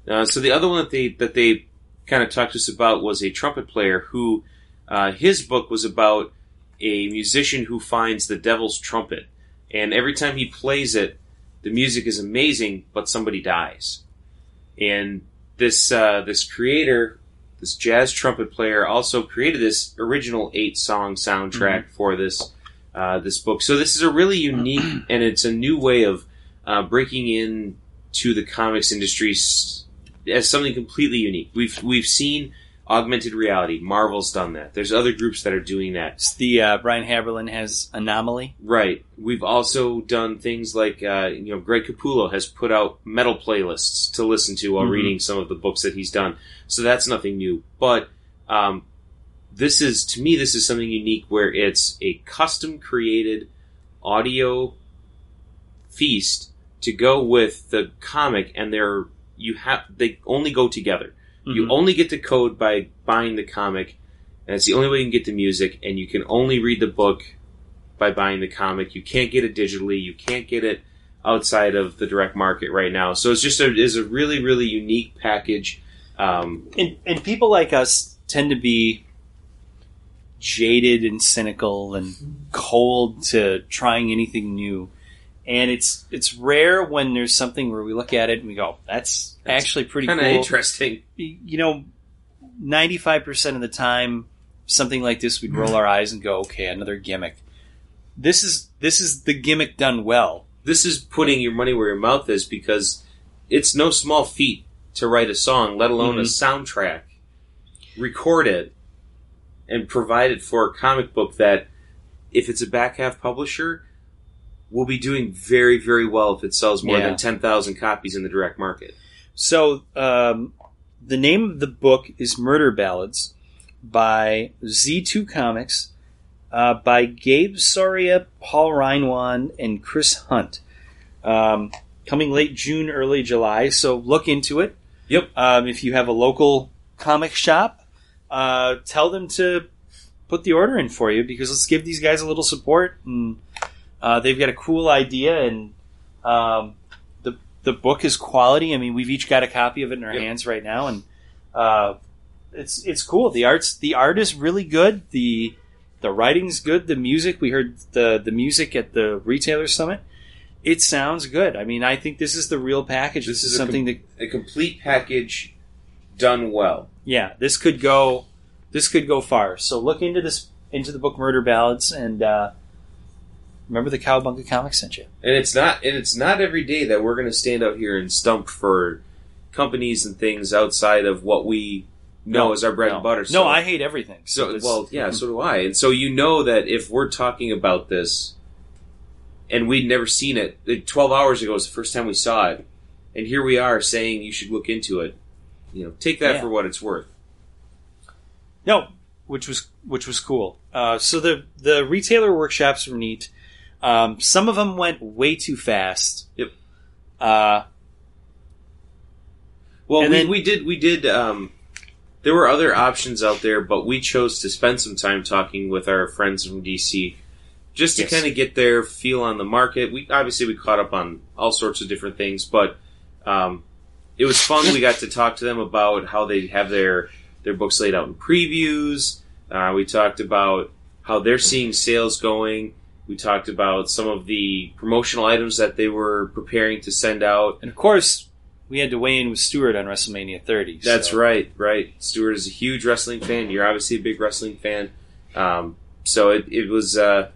Uh, so the other one that they that they kind of talked to us about was a trumpet player who uh, his book was about a musician who finds the devil's trumpet, and every time he plays it, the music is amazing, but somebody dies. And this uh, this creator, this jazz trumpet player, also created this original eight song soundtrack for this uh, this book. So this is a really unique (clears throat) and it's a new way of uh, breaking in to the comics industry as something completely unique. We've we've seen augmented reality. Marvel's done that. There's other groups that are doing that. It's the uh, Brian Haberlin has Anomaly. Right. We've also done things like uh, you know Greg Capullo has put out metal playlists to listen to while Mhm. reading some of the books that he's done. So that's nothing new. But um, this is to me this is something unique where it's a custom created audio feast to go with the comic, and they're you have they only go together. You Mhm. only get the code by buying the comic, and it's the only way you can get the music, and you can only read the book by buying the comic. You can't get it digitally. You can't get it outside of the direct market right now. So it's just a is a really really unique package. Um, and, and people like us tend to be jaded and cynical and cold to trying anything new. And it's it's rare when there's something where we look at it and we go, "That's, That's actually pretty kind cool." of interesting. You know, ninety five percent of the time, something like this, we'd roll our eyes and go, "Okay, another gimmick." This is this is the gimmick done well. This is putting your money where your mouth is because it's no small feat to write a song, let alone a mm-hmm. soundtrack, record it, and provide it for a comic book that, if it's a back half publisher, will be doing very, very well if it sells more Yeah. than 10,000 copies in the direct market. So, um, the name of the book is Murder Ballads by Z2 Comics, uh, by Gabe Soria, Paul Reinwand, and Chris Hunt. Um, coming late June, early July, so look into it. Yep. Um, if you have a local comic shop, uh, tell them to put the order in for you because let's give these guys a little support. And uh, they've got a cool idea, and um, the the book is quality. I mean, we've each got a copy of it in our Yep. hands right now, and uh, it's it's cool. The art's the art is really good. the The writing's good. The music we heard the the music at the retailer summit. It sounds good. I mean, I think this is the real package. This, This is, is something that A complete package done well. yeah, this could go this could go far. So look into this into the book Murder Ballads and uh, remember the Cowabunga Comics sent you. And it's not and it's not every day that we're going to stand out here and stump for companies and things outside of what we know as our bread no. and butter. No, I hate everything. So it's- well, yeah, (laughs) so do I. And so you know that if we're talking about this, and we'd never seen it, twelve hours ago was the first time we saw it, and here we are saying you should look into it. You know, take that Yeah. for what it's worth. No, which was which was cool. Uh, so the the retailer workshops were neat. Um, some of them went way too fast. Yep. Uh, Well, And we, then- we did we did. Um, there were other options out there, but we chose to spend some time talking with our friends from DC, just to Yes. kind of get their feel on the market. We obviously we caught up on all sorts of different things, but um, it was fun. we got to talk to them about how they have their their books laid out in previews. Uh, we talked about how they're seeing sales going. We talked about some of the promotional items that they were preparing to send out. And of course, we had to weigh in with Stewart on WrestleMania 30. That's so- right, right. Stewart is a huge wrestling fan. You're obviously a big wrestling fan. Um, so it, it was uh,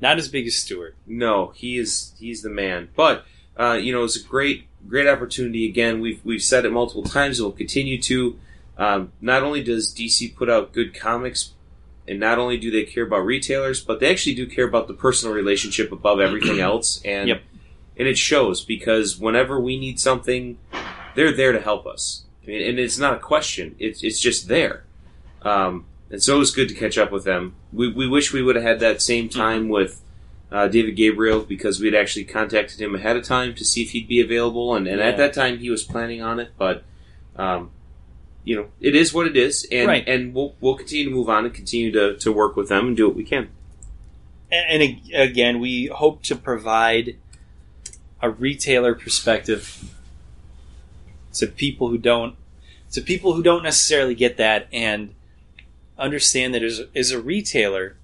Not as big as Stewart. no, he is he's the man. But uh, you know, it's a great great opportunity. Again, we've we've said it multiple times, and we'll continue to. Um, not only does DC put out good comics, and not only do they care about retailers, but they actually do care about the personal relationship above everything (clears throat) else. And Yep. and it shows because whenever we need something, they're there to help us. I mean, and it's not a question; it's it's just there. Um, and so it was good to catch up with them. We we wish we would have had that same time with uh, David Gabriel because we had actually contacted him ahead of time to see if he'd be available, and, and Yeah. at that time he was planning on it, but. Um, you know, it is what it is, and Right. and we'll we'll continue to move on and continue to, to work with them and do what we can. And, and again, we hope to provide a retailer perspective to people who don't to people who don't necessarily get that and understand that as, as a retailer,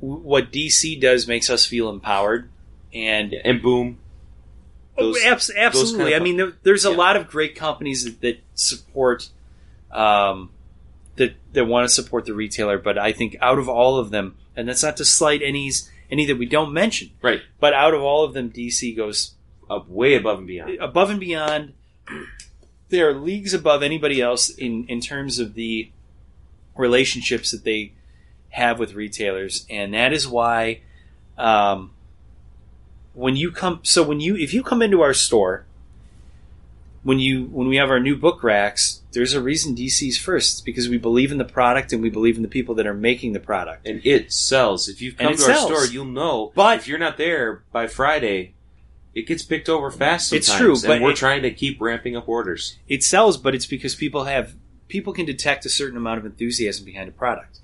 what DC does makes us feel empowered. And And boom, Oh, Those- abs- absolutely. kind of- I mean, there, there's a Yeah. lot of great companies that, that support, um, that that want to support the retailer. But I think out of all of them, and that's not to slight any any that we don't mention, right but out of all of them, DC goes up way above and beyond. above and beyond. They are leagues above anybody else in in terms of the relationships that they have with retailers, and that is why. Um, when you come so when you if you come into our store when you when we have our new book racks there's a reason dc's first it's because we believe in the product and we believe in the people that are making the product and it sells. If you've come to our store, you'll know. But- if you're not there by Friday, it gets picked over fast. It's Sometimes, true, and but we're it- trying to keep ramping up orders. it sells but it's because people have people can detect a certain amount of enthusiasm behind a product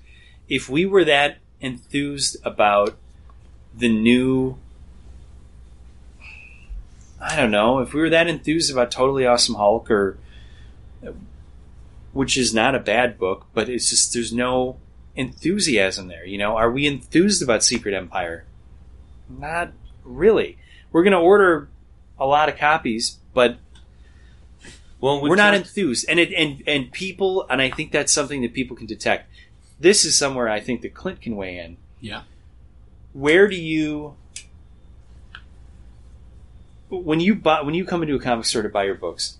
if we were that enthused about the new i don't know. If we were that enthused about totally awesome hulk or which is not a bad book but it's just there's no enthusiasm there you know? Are we enthused about secret empire? Not really. We're going to order a lot of copies but Well, we're not enthused. And it and and people and i think that's something that people can detect. This is somewhere i think that clint can weigh in. Yeah. where do you when you buy when you come into a comic store to buy your books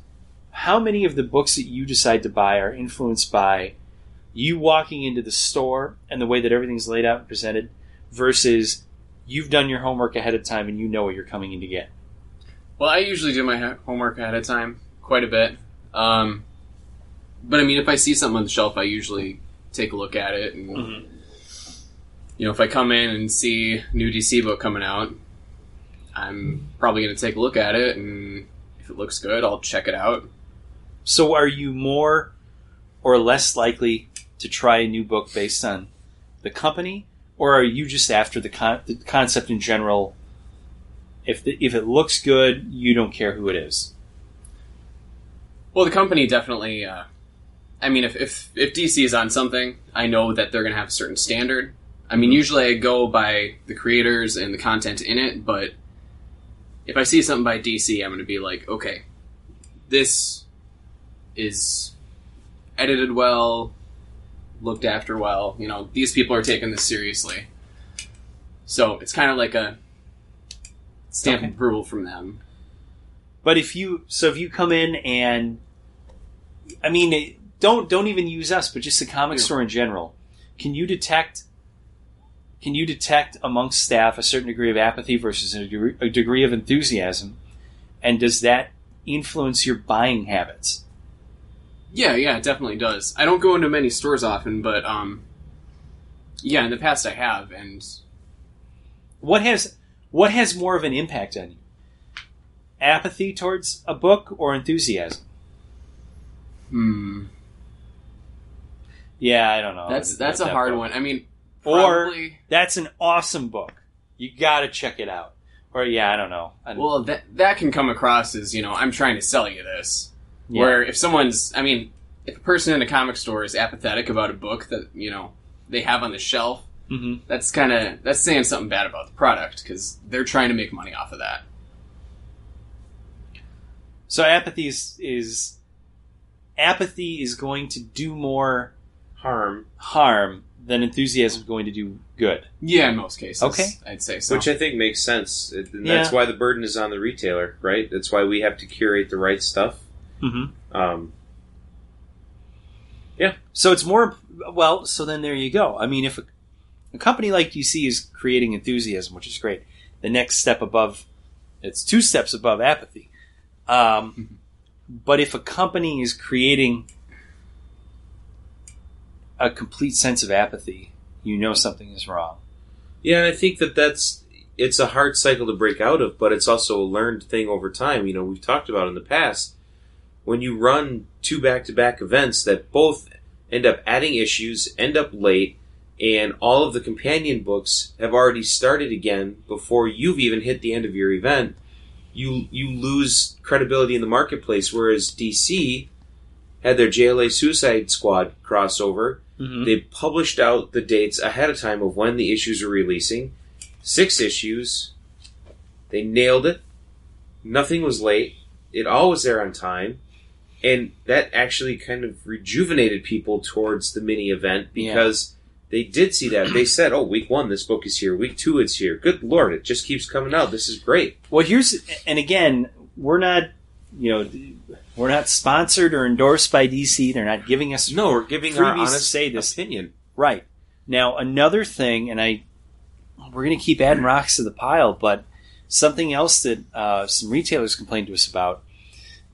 how many of the books that you decide to buy are influenced by you walking into the store and the way that everything's laid out and presented versus you've done your homework ahead of time and you know what you're coming in to get Well, I usually do my homework ahead of time quite a bit. Um, but I mean, if I see something on the shelf, I usually take a look at it. And, you know, if I come in and see a new DC book coming out, I'm probably going to take a look at it. And if it looks good, I'll check it out. So, are you more or less likely to try a new book based on the company, or are you just after the, con- the concept in general? If the, if it looks good, you don't care who it is. Well, the company definitely. Uh, I mean, if, if if DC is on something, I know that they're going to have a certain standard. I mean, usually I go by the creators and the content in it, but if I see something by DC, I'm going to be like, okay, this is edited well, looked after well. You know, these people are taking this seriously. So it's kind of like a stamp Okay. of approval from them. But if you so if you come in and I mean don't don't even use us, but just the comic Yeah. store in general. Can you detect can you detect amongst staff a certain degree of apathy versus a degree, a degree of enthusiasm? And does that influence your buying habits? Yeah, yeah, it definitely does. I don't go into many stores often, but um, yeah, in the past I have, and What has what has more of an impact on you? Apathy towards a book or enthusiasm? hmm, Yeah, I don't know. that's that's a That hard one. I mean, Or that's an awesome book. You got to check it out. Or yeah, I don't know. I, well, that that can come across as you know I'm trying to sell you this. yeah. Where if someone's, I mean, if a person in a comic store is apathetic about a book that you know they have on the shelf, Mm-hmm. that's kind of that's saying something bad about the product because they're trying to make money off of that. So apathy is, is apathy is going to do more Harm, harm than enthusiasm is going to do good. Yeah, in most cases. Okay. I'd say so. which I think makes sense. It- and That's Yeah. why the burden is on the retailer, right? That's why we have to curate the right stuff. Mm-hmm. Um, yeah. So it's more well. So then there you go. I mean, if a, a company like DC is creating enthusiasm, which is great, the next step above, it's two steps above apathy. Um, but if a company is creating a complete sense of apathy, you know something is wrong. yeah, and I think that that's it's a hard cycle to break out of, but it's also a learned thing over time. You know, we've talked about in the past when you run two back-to-back events that both end up adding issues, end up late, and all of the companion books have already started again before you've even hit the end of your event. You you lose credibility in the marketplace. Whereas DC had their JLA Suicide Squad crossover, Mm-hmm. they published out the dates ahead of time of when the issues are releasing. Six issues. They nailed it. Nothing was late. It all was there on time. And that actually kind of rejuvenated people towards the mini event because they did see that. They said, oh, week one, this book is here. Week two, it's here. Good Lord, it just keeps coming out. This is great. Well, here's and again, we're not, you know, we're not sponsored or endorsed by DC. They're not giving us No, we're giving our to honest say this. opinion. Right. Now, another thing, and I, we're going to keep adding rocks to the pile, but something else that uh, some retailers complained to us about,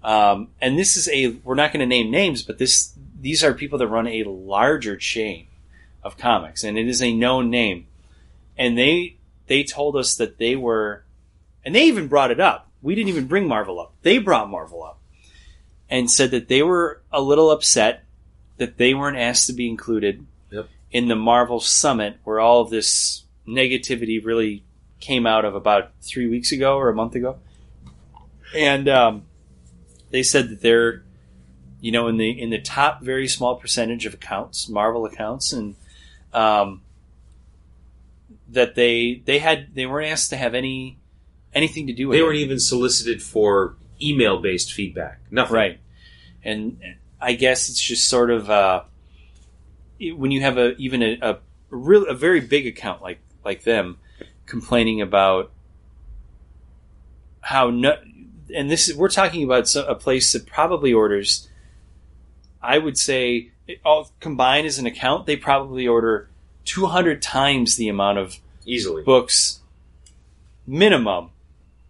um, and this is a, we're not going to name names, but this, these are people that run a larger chain of comics, and it is a known name, and they, they told us that they were, and they even brought it up. We didn't even bring Marvel up. They brought Marvel up, and said that they were a little upset that they weren't asked to be included in the Marvel Summit, where all of this negativity really came out of about three weeks ago or a month ago, and um, they said that they're, you know, in the in the top very small percentage of accounts, Marvel accounts, and um, that they they had they weren't asked to have any anything to do with They it. weren't even solicited for email based feedback. Nothing. Right. And I guess it's just sort of uh, when you have a even a, a real a very big account like like them complaining about how no, and this is we're talking about a place that probably orders I would say all combined as an account they probably order 200 times the amount of Easily. books minimum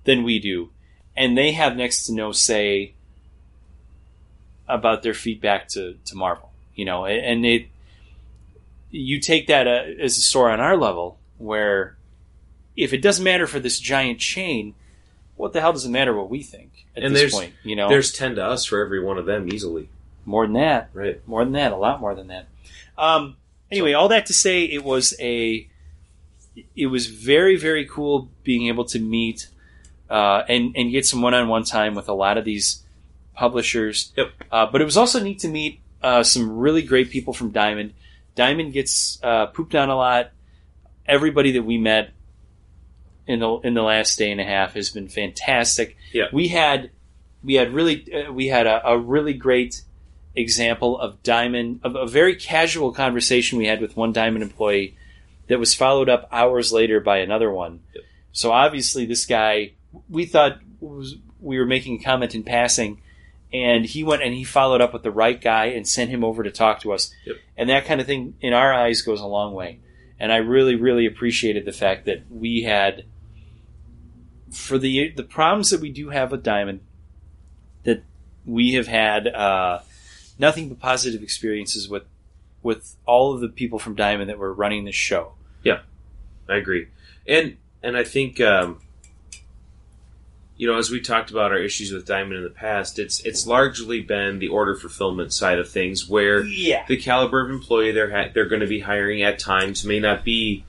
than we do and they have next to no say about their feedback to, to marvel you know and it you take that uh, as a store on our level where if it doesn't matter for this giant chain what the hell does it matter what we think at And this point you know There's 10 to us for every one of them easily. more than that Right. more than that, a lot more than that. Um, anyway, all that to say, it was a, it was very very cool being able to meet uh, and and get some one on one time with a lot of these publishers. Yep. Uh, but it was also neat to meet uh, some really great people from Diamond. Diamond gets uh, pooped on a lot. Everybody that we met in the in the last day and a half has been fantastic. Yeah. we had we had really uh, we had a, a really great example of Diamond of a very casual conversation we had with one Diamond employee that was followed up hours later by another one. Yep. So obviously this guy we thought was we were making a comment in passing and he went and he followed up with the right guy and sent him over to talk to us. Yep. And that kind of thing in our eyes goes a long way. And I really really appreciated the fact that we had for the the problems that we do have with Diamond that we have had uh, nothing but positive experiences with with all of the people from Diamond that were running this show. Yeah, I agree. And and I think um, you know, as we talked about our issues with Diamond in the past, it's it's largely been the order fulfillment side of things where Yeah. the caliber of employee they're ha- they're going to be hiring at times may not be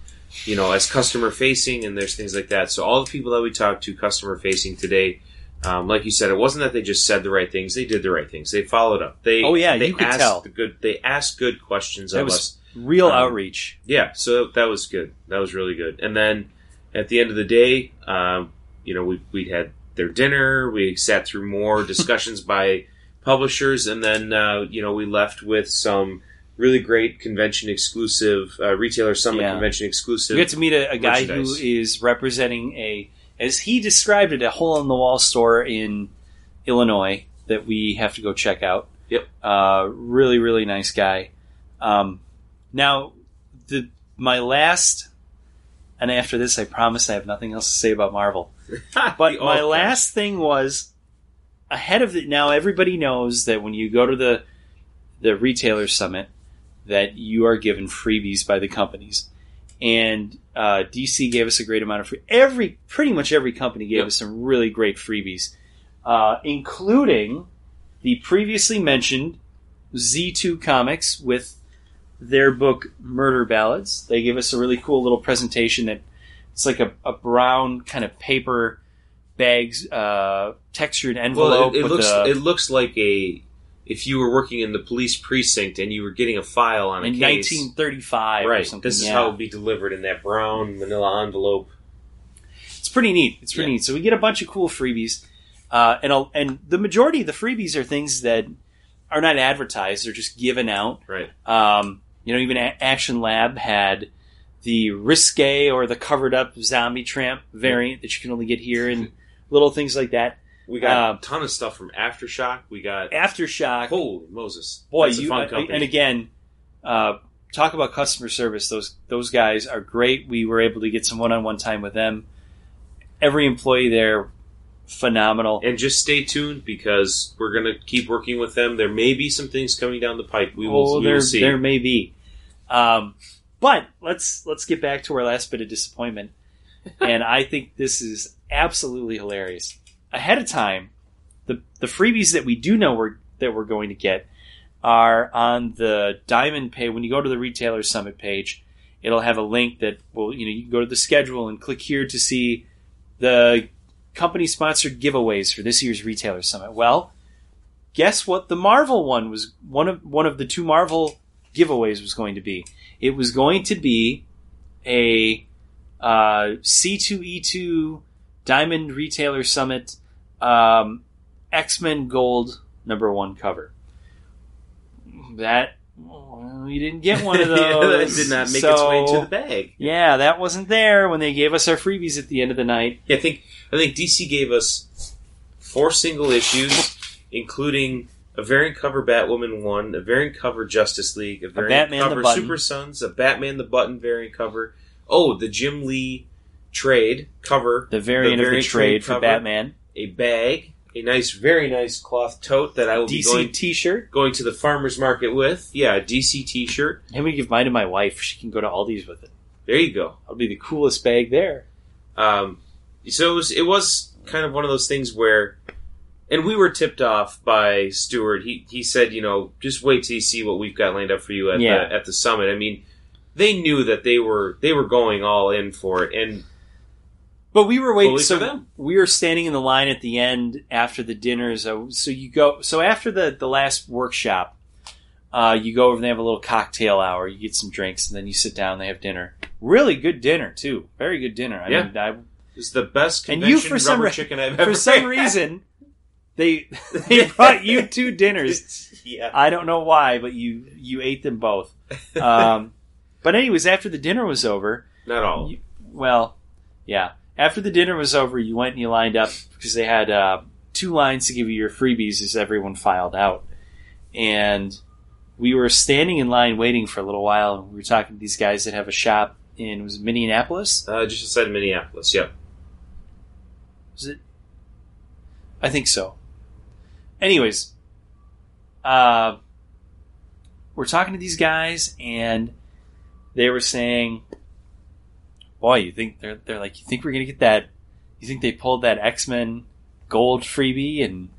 you know as customer facing and there's things like that so all the people that we talked to customer facing today Um, like you said, it wasn't that they just said the right things; they did the right things. They followed up. They Oh, yeah, they you could asked tell. the good. They asked good questions That of was- us. Real Um, outreach. Yeah, so that was good. That was really good. And then at the end of the day, um, you know, we we had their dinner. We sat through more (laughs) discussions by publishers, and then uh, you know we left with some really great convention exclusive uh, retailer summit Yeah. convention exclusive. We got to meet a, a guy who is representing a, as he described it, a hole in the wall store in Illinois that we have to go check out. Yep. Uh, really, really nice guy. Um, now, the my last, and after this, I promise I have nothing else to say about Marvel. (laughs) But my last thing was ahead of the. Now everybody knows that when you go to the the retailer summit, that you are given freebies by the companies, and uh, DC gave us a great amount of free. Every pretty much every company gave Yep. us some really great freebies, uh, including the previously mentioned Z2 Comics with their book Murder Ballads. They gave us a really cool little presentation that it's like a, a brown kind of paper bags uh, textured envelope Well, it, it looks a, it looks like a if you were working in the police precinct and you were getting a file on a in case. 1935 or right. something. This is yeah. how it would be delivered in that brown manila envelope. It's pretty neat. It's pretty Yeah. neat. So we get a bunch of cool freebies, uh, and a, and the majority of the freebies are things that are not advertised; they're just given out. Right. Um, you know, even A- Action Lab had the risque or the covered up zombie tramp variant that you can only get here, and little things like that. We got Um, a ton of stuff from Aftershock. We got Aftershock, holy Moses, boy, That's a you fun uh, company. and again. Uh, Talk about customer service; those those guys are great. We were able to get some one-on-one time with them. Every employee there, phenomenal. And just stay tuned because we're going to keep working with them. There may be some things coming down the pipe. We will, oh, we there, will see. there may be. Um, but let's let's get back to our last bit of disappointment, (laughs) and I think this is absolutely hilarious. Ahead of time, the the freebies that we do know we're that we're going to get are on the Diamond Pay. When you go to the Retailer Summit page, it'll have a link that will you know you can go to the schedule and click here to see the company sponsored giveaways for this year's Retailer Summit. Well, guess what? The Marvel one was one of one of the two Marvel giveaways was going to be. It was going to be a uh, C2E2 Diamond Retailer Summit um, X Men Gold number one cover. That well, we didn't get one of those. (laughs) yeah, that did not make its way into the bag. Yeah, that wasn't there when they gave us our freebies at the end of the night. Yeah, I think I think DC gave us four single issues, including a variant cover Batwoman one, a variant cover Justice League, a variant Batman cover. Super Sons, a Batman the Button variant cover. Oh, the Jim Lee trade cover, The variant, of the variant trade for cover, Batman. a bag, a nice, very nice cloth tote that I will be DC going T-shirt. going to the farmers market with. Yeah, a DC T-shirt. I'm gonna give mine to my wife. She can go to Aldi's with it. There you go. That'll be the coolest bag there. Um, so it was, it was kind of one of those things where, and we were tipped off by Stewart. He he said, you know, just wait till you see what we've got lined up for you at Yeah. the at the summit. I mean, they knew that they were they were going all in for it, and But we were waiting. So for them. we were standing in the line at the end after the dinners. So, you go. So after the the last workshop, uh, you go over and they have a little cocktail hour. You get some drinks and then you sit down. and They have dinner. Really good dinner too. Very good dinner. I Yeah. mean, I, it's the best And convention you, for some re- chicken I've ever had. for some reason, (laughs) they (laughs) they brought you two dinners. (laughs) yeah, I don't know why, but you you ate them both. Um, (laughs) but anyways, after the dinner was over, not all. you- well, yeah. After the dinner was over, you went and you lined up because they had uh, two lines to give you your freebies as everyone filed out. And we were standing in line waiting for a little while, and we were talking to these guys that have a shop in was it Minneapolis. Uh, just outside of Minneapolis. Yep. Was it? I think so. Anyways, uh, we're talking to these guys, and they were saying, "Boy, you think they're they're like you think we're gonna get that? You think they pulled that X Men Gold freebie and."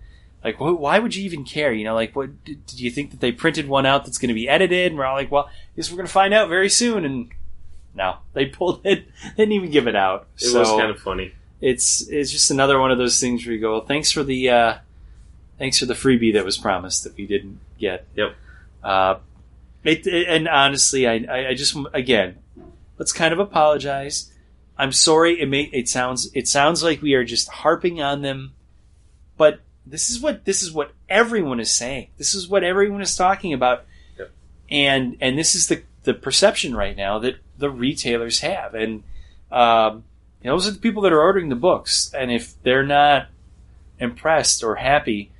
Like, wh- why would you even care? You know, like, what did did you think that they printed one out that's going to be edited? And we're all like, well, I guess we're going to find out very soon. And no, they pulled it. They didn't even give it out. It so, was kind of funny. it's it's just another one of those things where you go, well, thanks for the uh, thanks for the freebie that was promised that we didn't get. Yep. Uh, it, it- and honestly, I, I I just again, let's kind of apologize. I'm sorry. It may it sounds it sounds like we are just harping on them, but this is what this is what everyone is saying. This is what everyone is talking about, Yep. and and this is the the perception right now that the retailers have, and um, you know, those are the people that are ordering the books, and if they're not impressed or happy,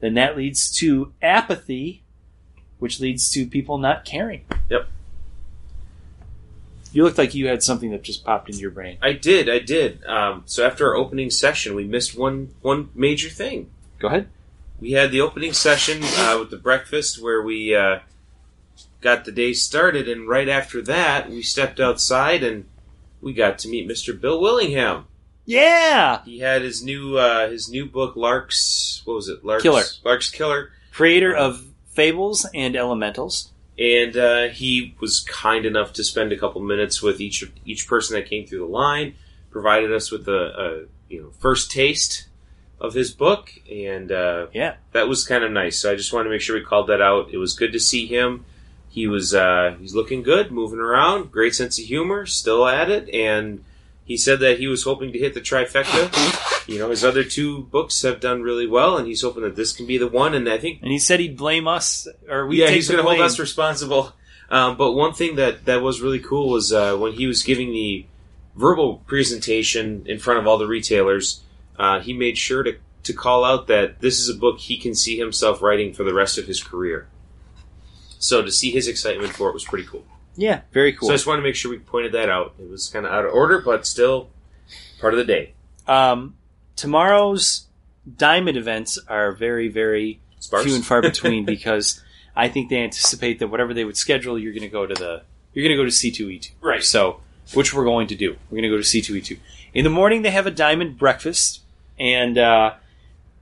then that leads to apathy, which leads to people not caring. Yep. You looked like you had something that just popped into your brain. I did, I did. Um, so after our opening session, we missed one one major thing. Go ahead. We had the opening session uh, with the breakfast where we uh, got the day started, and right after that, we stepped outside and we got to meet Mr. Bill Willingham. Yeah, He had his new uh, his new book, Lark's what was it? Lark's Killer. Lark's Killer, creator of Fables and Elementals. and uh, he was kind enough to spend a couple minutes with each each person that came through the line, provided us with a, a you know first taste of his book, and uh, Yeah. that was kind of nice. So I just wanted to make sure we called that out. It was good to see him. He was uh, he's looking good, moving around, great sense of humor, still at it, and he said that he was hoping to hit the trifecta. You know, his other two books have done really well, and he's hoping that this can be the one. And I think And he said he'd blame us, or we yeah, he's going to hold us responsible. Um, but one thing that that was really cool was uh, when he was giving the verbal presentation in front of all the retailers. Uh, he made sure to to call out that this is a book he can see himself writing for the rest of his career. So to see his excitement for it was pretty cool. Yeah, very cool. So I just wanted to make sure we pointed that out. It was kind of out of order, but still part of the day. um, tomorrow's diamond events are very, very Sparse. few and far (laughs) between because I think they anticipate that whatever they would schedule, you're going to go to the you're going to go to C2E2. Right. So, which we're going to do. We're going to go to C2E2. In the morning, they have a diamond breakfast, and uh,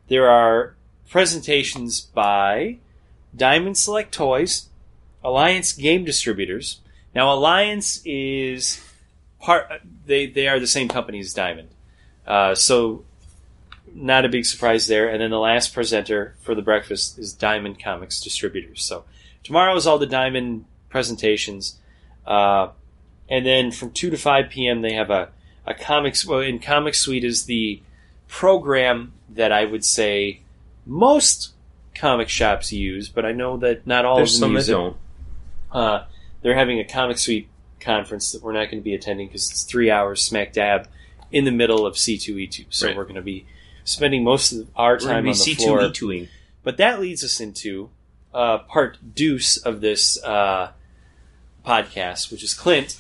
there are presentations by Diamond Select Toys, Alliance Game Distributors. Now, Alliance is part. They they are the same company as Diamond, uh, so not a big surprise there. And then the last presenter for the breakfast is Diamond Comics Distributors. So tomorrow is all the Diamond presentations, uh, and then from two to five p.m. they have a a comics. Well, in Comic Suite is the program that I would say most comic shops use, but I know that not all There's of them some that use it. don't. Uh, they're having a comic suite conference that we're not going to be attending because it's three hours smack dab in the middle of C2E2. So Right. we're going to be spending most of our We're going time to on be the floor. C2E2ing. But that leads us into uh, part deuce of this uh, podcast, which is Clint,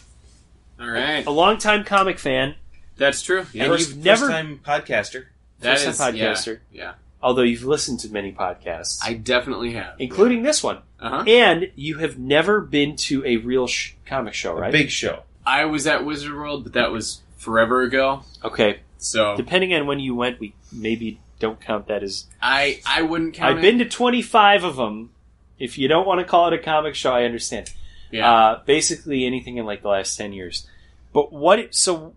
All right, a longtime comic fan, that's true. And Yeah. you've never- time podcaster. That first-time is- yeah, podcaster. Yeah, although you've listened to many podcasts, I definitely have. including this one. Uh huh. And you have never been to a real sh- comic show, right? Big show. I was at Wizard World, but that was forever ago. Okay. So Depending on when you went, we maybe don't count that as I I wouldn't count. I've been to 25 of them. If you don't want to call it a comic show, I understand. Yeah. Uh, basically anything in like the last 10 years. But what, so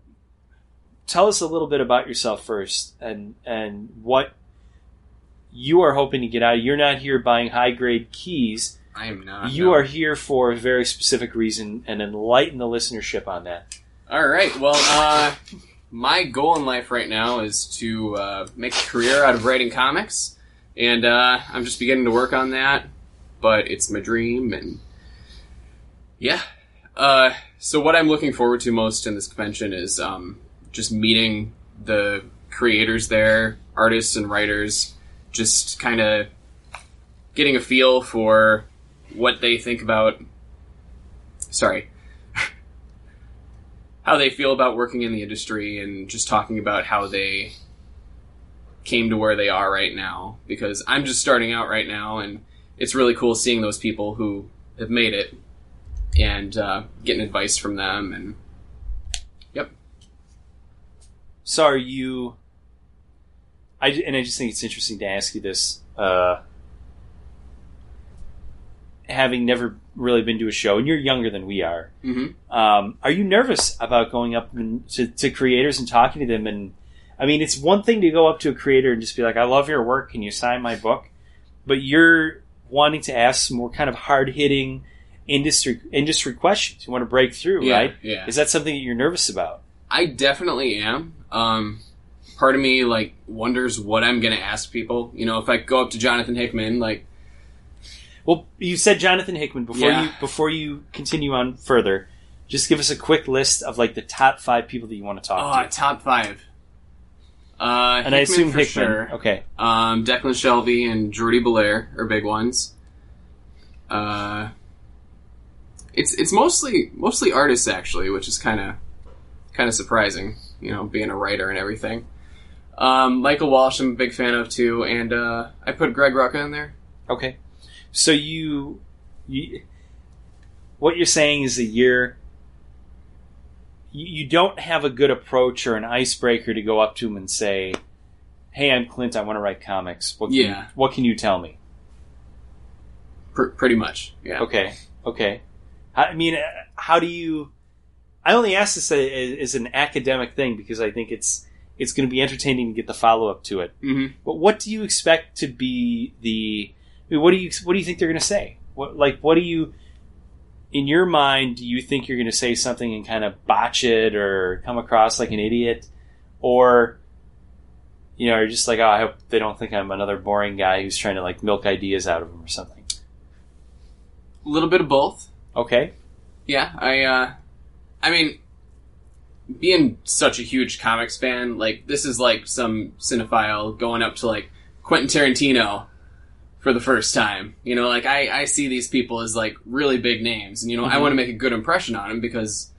tell us a little bit about yourself first and, and what you are hoping to get out. You're not here buying high grade keys. I am not. You no. are here for a very specific reason and enlighten the listenership on that. All right. Well, uh, my goal in life right now is to uh, make a career out of writing comics, and uh, I'm just beginning to work on that. But it's my dream, and yeah. Uh, so what I'm looking forward to most in this convention is um, just meeting the creators there, artists and writers, just kind of getting a feel for what they think about. Sorry (laughs) how they feel about working in the industry and just talking about how they came to where they are right now because I'm just starting out right now and it's really cool seeing those people who have made it and uh, getting advice from them and yep. So are you? I and I just think it's interesting to ask you this, uh, having never really been to a show, and you're younger than we are. Mhm. Um, are you nervous about going up and to, to creators and talking to them? And I mean, it's one thing to go up to a creator and just be like, "I love your work. Can you sign my book?" But you're wanting to ask some more kind of hard hitting industry industry questions. You want to break through, Yeah, right? yeah. Is that something that you're nervous about? I definitely am. Um, part of me like wonders what I'm going to ask people. You know, if I go up to Jonathan Hickman, like, Well, you said Jonathan Hickman before Yeah. you before you continue on further. Just give us a quick list of like the top five people that you want to talk oh, to, top five. Uh, and I assume for Hickman. sure. Okay, Um, Declan Shalvey and Jordie Bellaire are big ones. Uh, it's it's mostly mostly artists actually, which is kind of kind of surprising. You know, being a writer and everything. Um, Michael Walsh, I'm a big fan of too, and uh, I put Greg Rucka in there. okay. So you, you, what you're saying is that you're you, don't have a good approach or an icebreaker to go up to him and say, "Hey, I'm Clint. I want to write comics. What can Yeah. you, what can you tell me?" Pr- pretty much, yeah. Okay, okay. I mean, uh, how do you? I only ask this as, as an academic thing because I think it's it's going to be entertaining to get the follow up to it. hmm But what do you expect to be the? I mean, what do you what do you think they're going to say? What like what do you? In your mind, do you think you're going to say something and kind of botch it or come across like an idiot, or you know, you're just like, oh, I hope they don't think I'm another boring guy who's trying to like milk ideas out of them or something. A little bit of both. Okay, Yeah, I uh I mean being such a huge comics fan, like this is like some cinephile going up to like Quentin Tarantino for the first time. You know, like I, I see these people as like really big names and you know, I Mhm. want to make a good impression on them because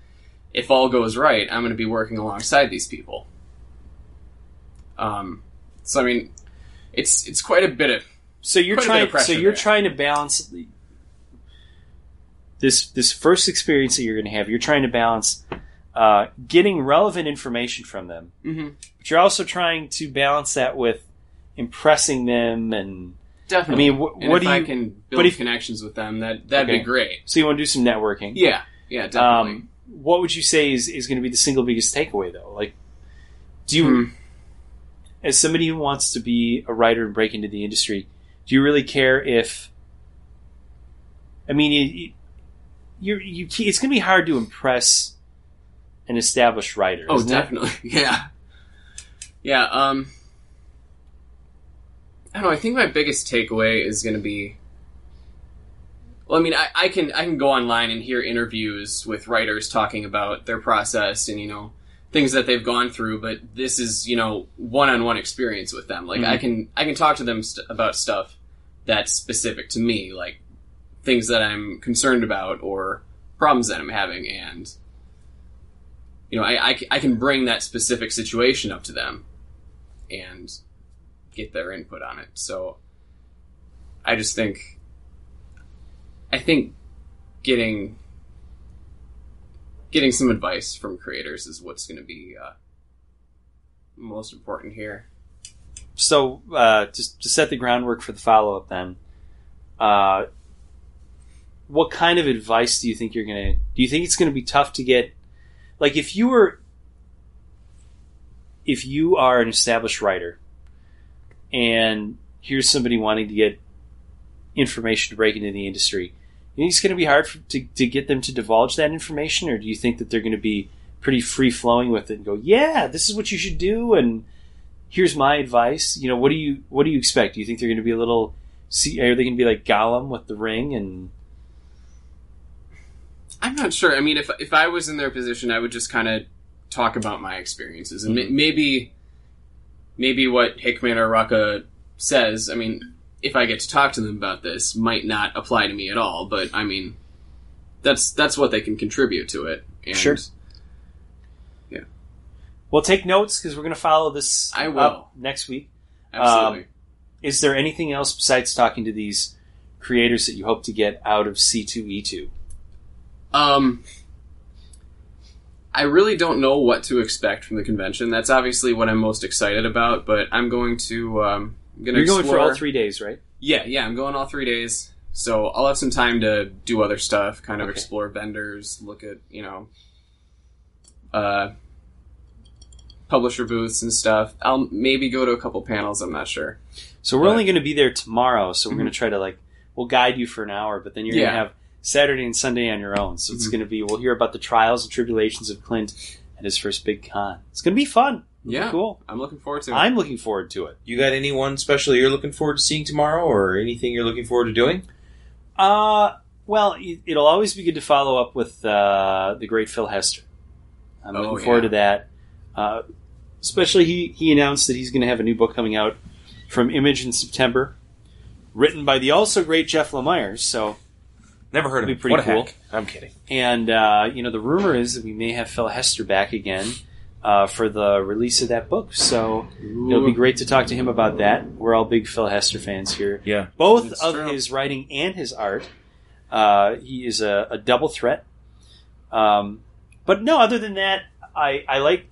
if all goes right, I'm going to be working alongside these people. Um so I mean it's it's quite a bit of So you're Quite a bit trying. So you're there. trying to balance the- this this first experience that you're going to have. You're trying to balance uh, getting relevant information from them, Mhm. but you're also trying to balance that with impressing them. And definitely. I mean, wh- what if do I you? can build if- connections with them, that that'd Okay. be great. So you want to do some networking? Yeah, yeah, definitely. Um, what would you say is, is going to be the single biggest takeaway, though? Like, do you, Hmm. as somebody who wants to be a writer and break into the industry, do you really care if? I mean, you, you, you it's going to be hard to impress an established writer. Oh, isn't it? definitely. (laughs) Yeah. Yeah, um I don't know, I think my biggest takeaway is gonna be well, I mean, I, I can I can go online and hear interviews with writers talking about their process and you know things that they've gone through, but this is you know one on one experience with them. Like I Mhm. can I can talk to them st- about stuff that's specific to me, like things that I'm concerned about or problems that I'm having, and you know, I I can bring that specific situation up to them and get their input on it. So I just think, I think getting, getting some advice from creators is what's going to be, uh, most important here. So, uh, just to set the groundwork for the follow up, then, uh, what kind of advice do you think you're gonna? Do you think it's gonna be tough to get? Like, if you were, if you are an established writer, and here's somebody wanting to get information to break into the industry, you think it's going to be hard for, to to get them to divulge that information, or do you think that they're going to be pretty free flowing with it and go, yeah, this is what you should do, and here's my advice. You know, what do you what do you expect? Do you think they're going to be a little? See, are they going to be like Gollum with the ring? And I'm not sure. I mean, if if I was in their position, I would just kind of talk about my experiences and ma- mm-hmm. maybe maybe what Hickman or Rucka says. I mean, if I get to talk to them about this, might not apply to me at all. But I mean, that's that's what they can contribute to it. And Sure. Yeah. We'll take notes because we're going to follow this. I will. up next week. Absolutely. Um, is there anything else besides talking to these creators that you hope to get out of C two E two? Um, I really don't know what to expect from the convention. That's obviously what I'm most excited about. But I'm going to um, I'm gonna You're going for all three days, right? Yeah, yeah, I'm going all three days. So I'll have some time to do other stuff, kind of Okay. explore explore vendors, look at, you know, uh, publisher booths and stuff. I'll maybe go to a couple panels. I'm not sure. So we're But- only going to be there tomorrow. So we're Mhm. going to try to like we'll guide you for an hour, but then you're Yeah. going to have Saturday and Sunday on your own. So it's Mhm. going to be we'll hear about the trials and tribulations of Clint and his first big con. It's going to be fun. It'll be Yeah. cool. I'm looking forward to. it. I'm looking forward to it. You got anyone special you're looking forward to seeing tomorrow, or anything you're looking forward to doing? Uh, well, it- it'll always be good to follow up with uh, the great Phil Hester. I'm Oh, looking forward yeah. to that. Uh, especially, he, he announced that he's going to have a new book coming out from Image in September, written by the also great Jeff Lemire. So, Never heard of Be pretty what a cool. hack. I'm kidding. and uh, you know, the rumor is that we may have Phil Hester back again uh, for the release of that book. So it'll be great to talk to him about that. We're all big Phil Hester fans here. Yeah. both That's of true. his writing and his art. Uh, he is a, a double threat. Um, but no, other than that, I, I like.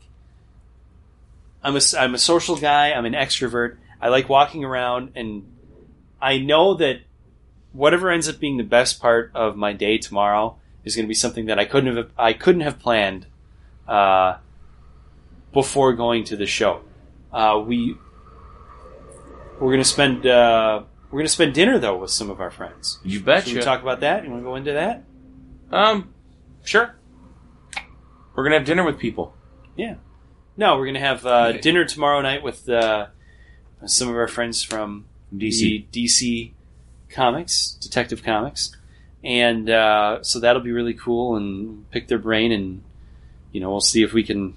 I'm a, I'm a social guy. I'm an extrovert. I like walking around, and I know that whatever ends up being the best part of my day tomorrow is going to be something that I couldn't have I couldn't have planned uh, before going to the show. Uh, we we're going to spend uh, we're going to spend dinner though with some of our friends. You Should betcha. we talk about that? You want to go into that? um, sure. We're gonna have dinner with people. Yeah. No, we're going to have uh, Okay. dinner tomorrow night with uh, some of our friends from DC. DC Comics, Detective Comics, and uh, so that'll be really cool. And pick their brain, and you know, we'll see if we can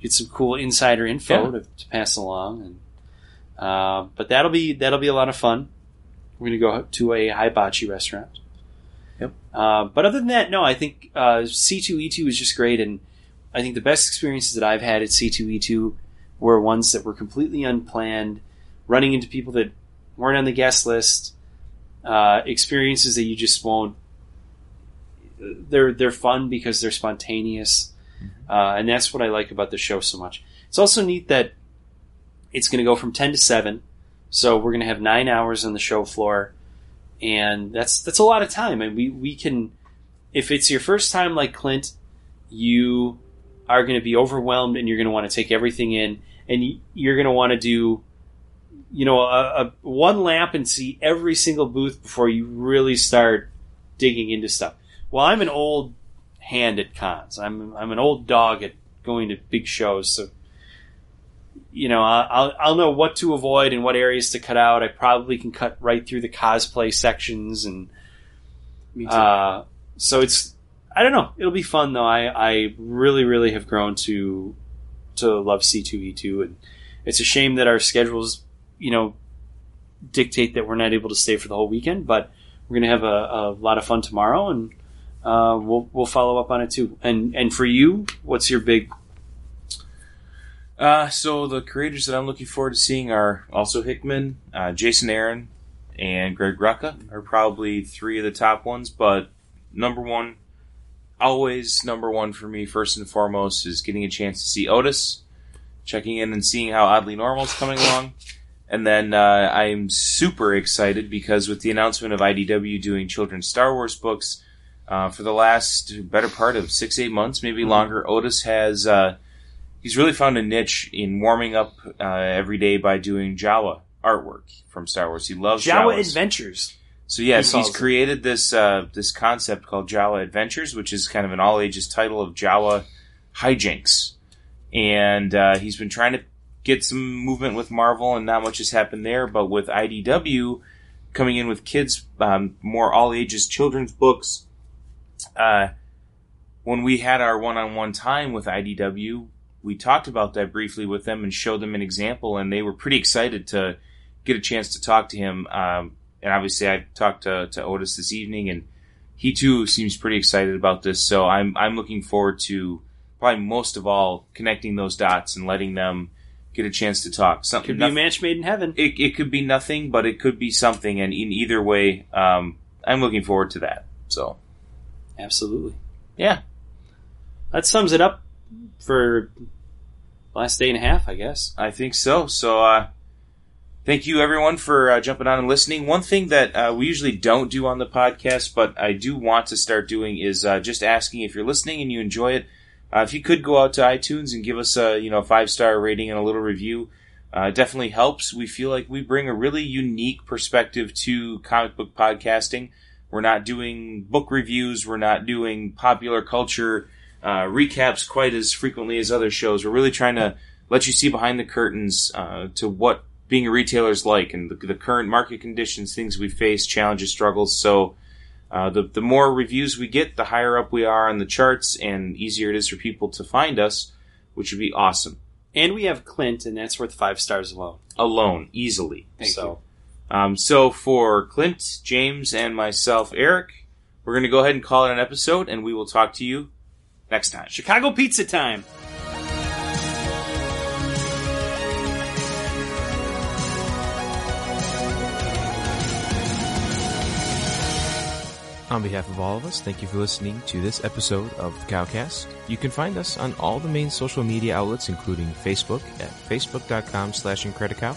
get some cool insider info Yeah. to, to pass along. And uh, but that'll be that'll be a lot of fun. We're going to go to a hibachi restaurant. Yep. Uh, but other than that, no, I think uh, C2E2 is just great, and I think the best experiences that I've had at C2E2 were ones that were completely unplanned, running into people that weren't on the guest list, uh, experiences that you just won't. They're they're fun because they're spontaneous, uh, and that's what I like about the show so much. It's also neat that it's going to go from ten to seven, so we're going to have nine hours on the show floor, and that's that's a lot of time. And we we can, if it's your first time like Clint, you are going to be overwhelmed and you're going to want to take everything in and you're going to want to do you know a, a one lap and see every single booth before you really start digging into stuff well i'm an old hand at cons i'm i'm an old dog at going to big shows so you know i'll i'll know what to avoid and what areas to cut out i probably can cut right through the cosplay sections and Me too. uh, so it's I don't know. It'll be fun though. I, I really really have grown to to love C two E two, and it's a shame that our schedules you know dictate that we're not able to stay for the whole weekend. But we're gonna have a, a lot of fun tomorrow, and uh, we'll we'll follow up on it too. And and for you, what's your big? Uh, so the creators that I'm looking forward to seeing are also Hickman, uh, Jason Aaron, and Greg Rucka are probably three of the top ones. But number one, always number one for me, first and foremost, is getting a chance to see Otis, checking in and seeing how Oddly Normal is coming along. And then uh, I'm super excited because with the announcement of IDW doing children's Star Wars books uh, for the last better part of six, eight months, maybe longer, Otis has. Uh, he's really found a niche in warming up uh, every day by doing Jawa artwork from Star Wars. He loves Jawa Jawas. Adventures. So yes, He he's it. created this uh, this concept called Jawa Adventures, which is kind of an all ages title of Jawa hijinks, and uh, he's been trying to get some movement with Marvel, and not much has happened there. But with IDW coming in with kids, um, more all ages children's books, uh, when we had our one on one time with IDW, we talked about that briefly with them and showed them an example, and they were pretty excited to get a chance to talk to him. Um, and obviously, I talked to, to Otis this evening, and he too seems pretty excited about this. So I'm I'm looking forward to probably most of all connecting those dots and letting them get a chance to talk. Something Could be a match made in heaven. it, it could be nothing, but it could be something, and in either way, um, I'm looking forward to that. So Absolutely. yeah, That sums it up for last day and a half, I guess. I think so. So, uh, thank you everyone for uh, jumping on and listening. One thing that uh, we usually don't do on the podcast, but I do want to start doing is uh, just asking if you're listening and you enjoy it, Uh, if you could go out to iTunes and give us a you know five star rating and a little review, uh, definitely helps. We feel like we bring a really unique perspective to comic book podcasting. We're not doing book reviews. We're not doing popular culture uh, recaps quite as frequently as other shows. We're really trying to let you see behind the curtains uh, to what being a retailer is like and the, the current market conditions, things we face, challenges, struggles. So uh, the the more reviews we get, the higher up we are on the charts, and easier it is for people to find us, which would be awesome. And we have Clint, and that's worth five stars alone. Alone, easily. Thank so, Um, so for Clint, James, and myself, Eric, we're going to go ahead and call it an episode, and we will talk to you next time. Chicago pizza time. On behalf of all of us, thank you for listening to this episode of the Cowcast. You can find us on all the main social media outlets, including Facebook at facebook.com slash Incredicow,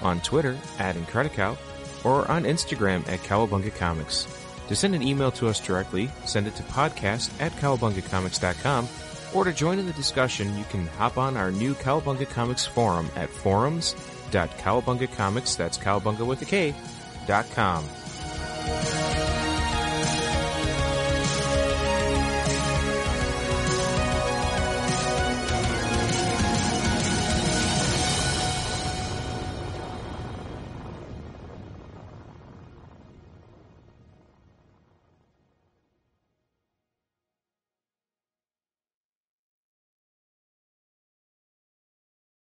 on Twitter at Incredicow, or on Instagram at Kowabunga Comics. To send an email to us directly, send it to podcast at kowabungacomics.com, or to join in the discussion, you can hop on our new Kowabunga Comics forum at forums.kowabungacomics, that's cowabunga with a K, dot com.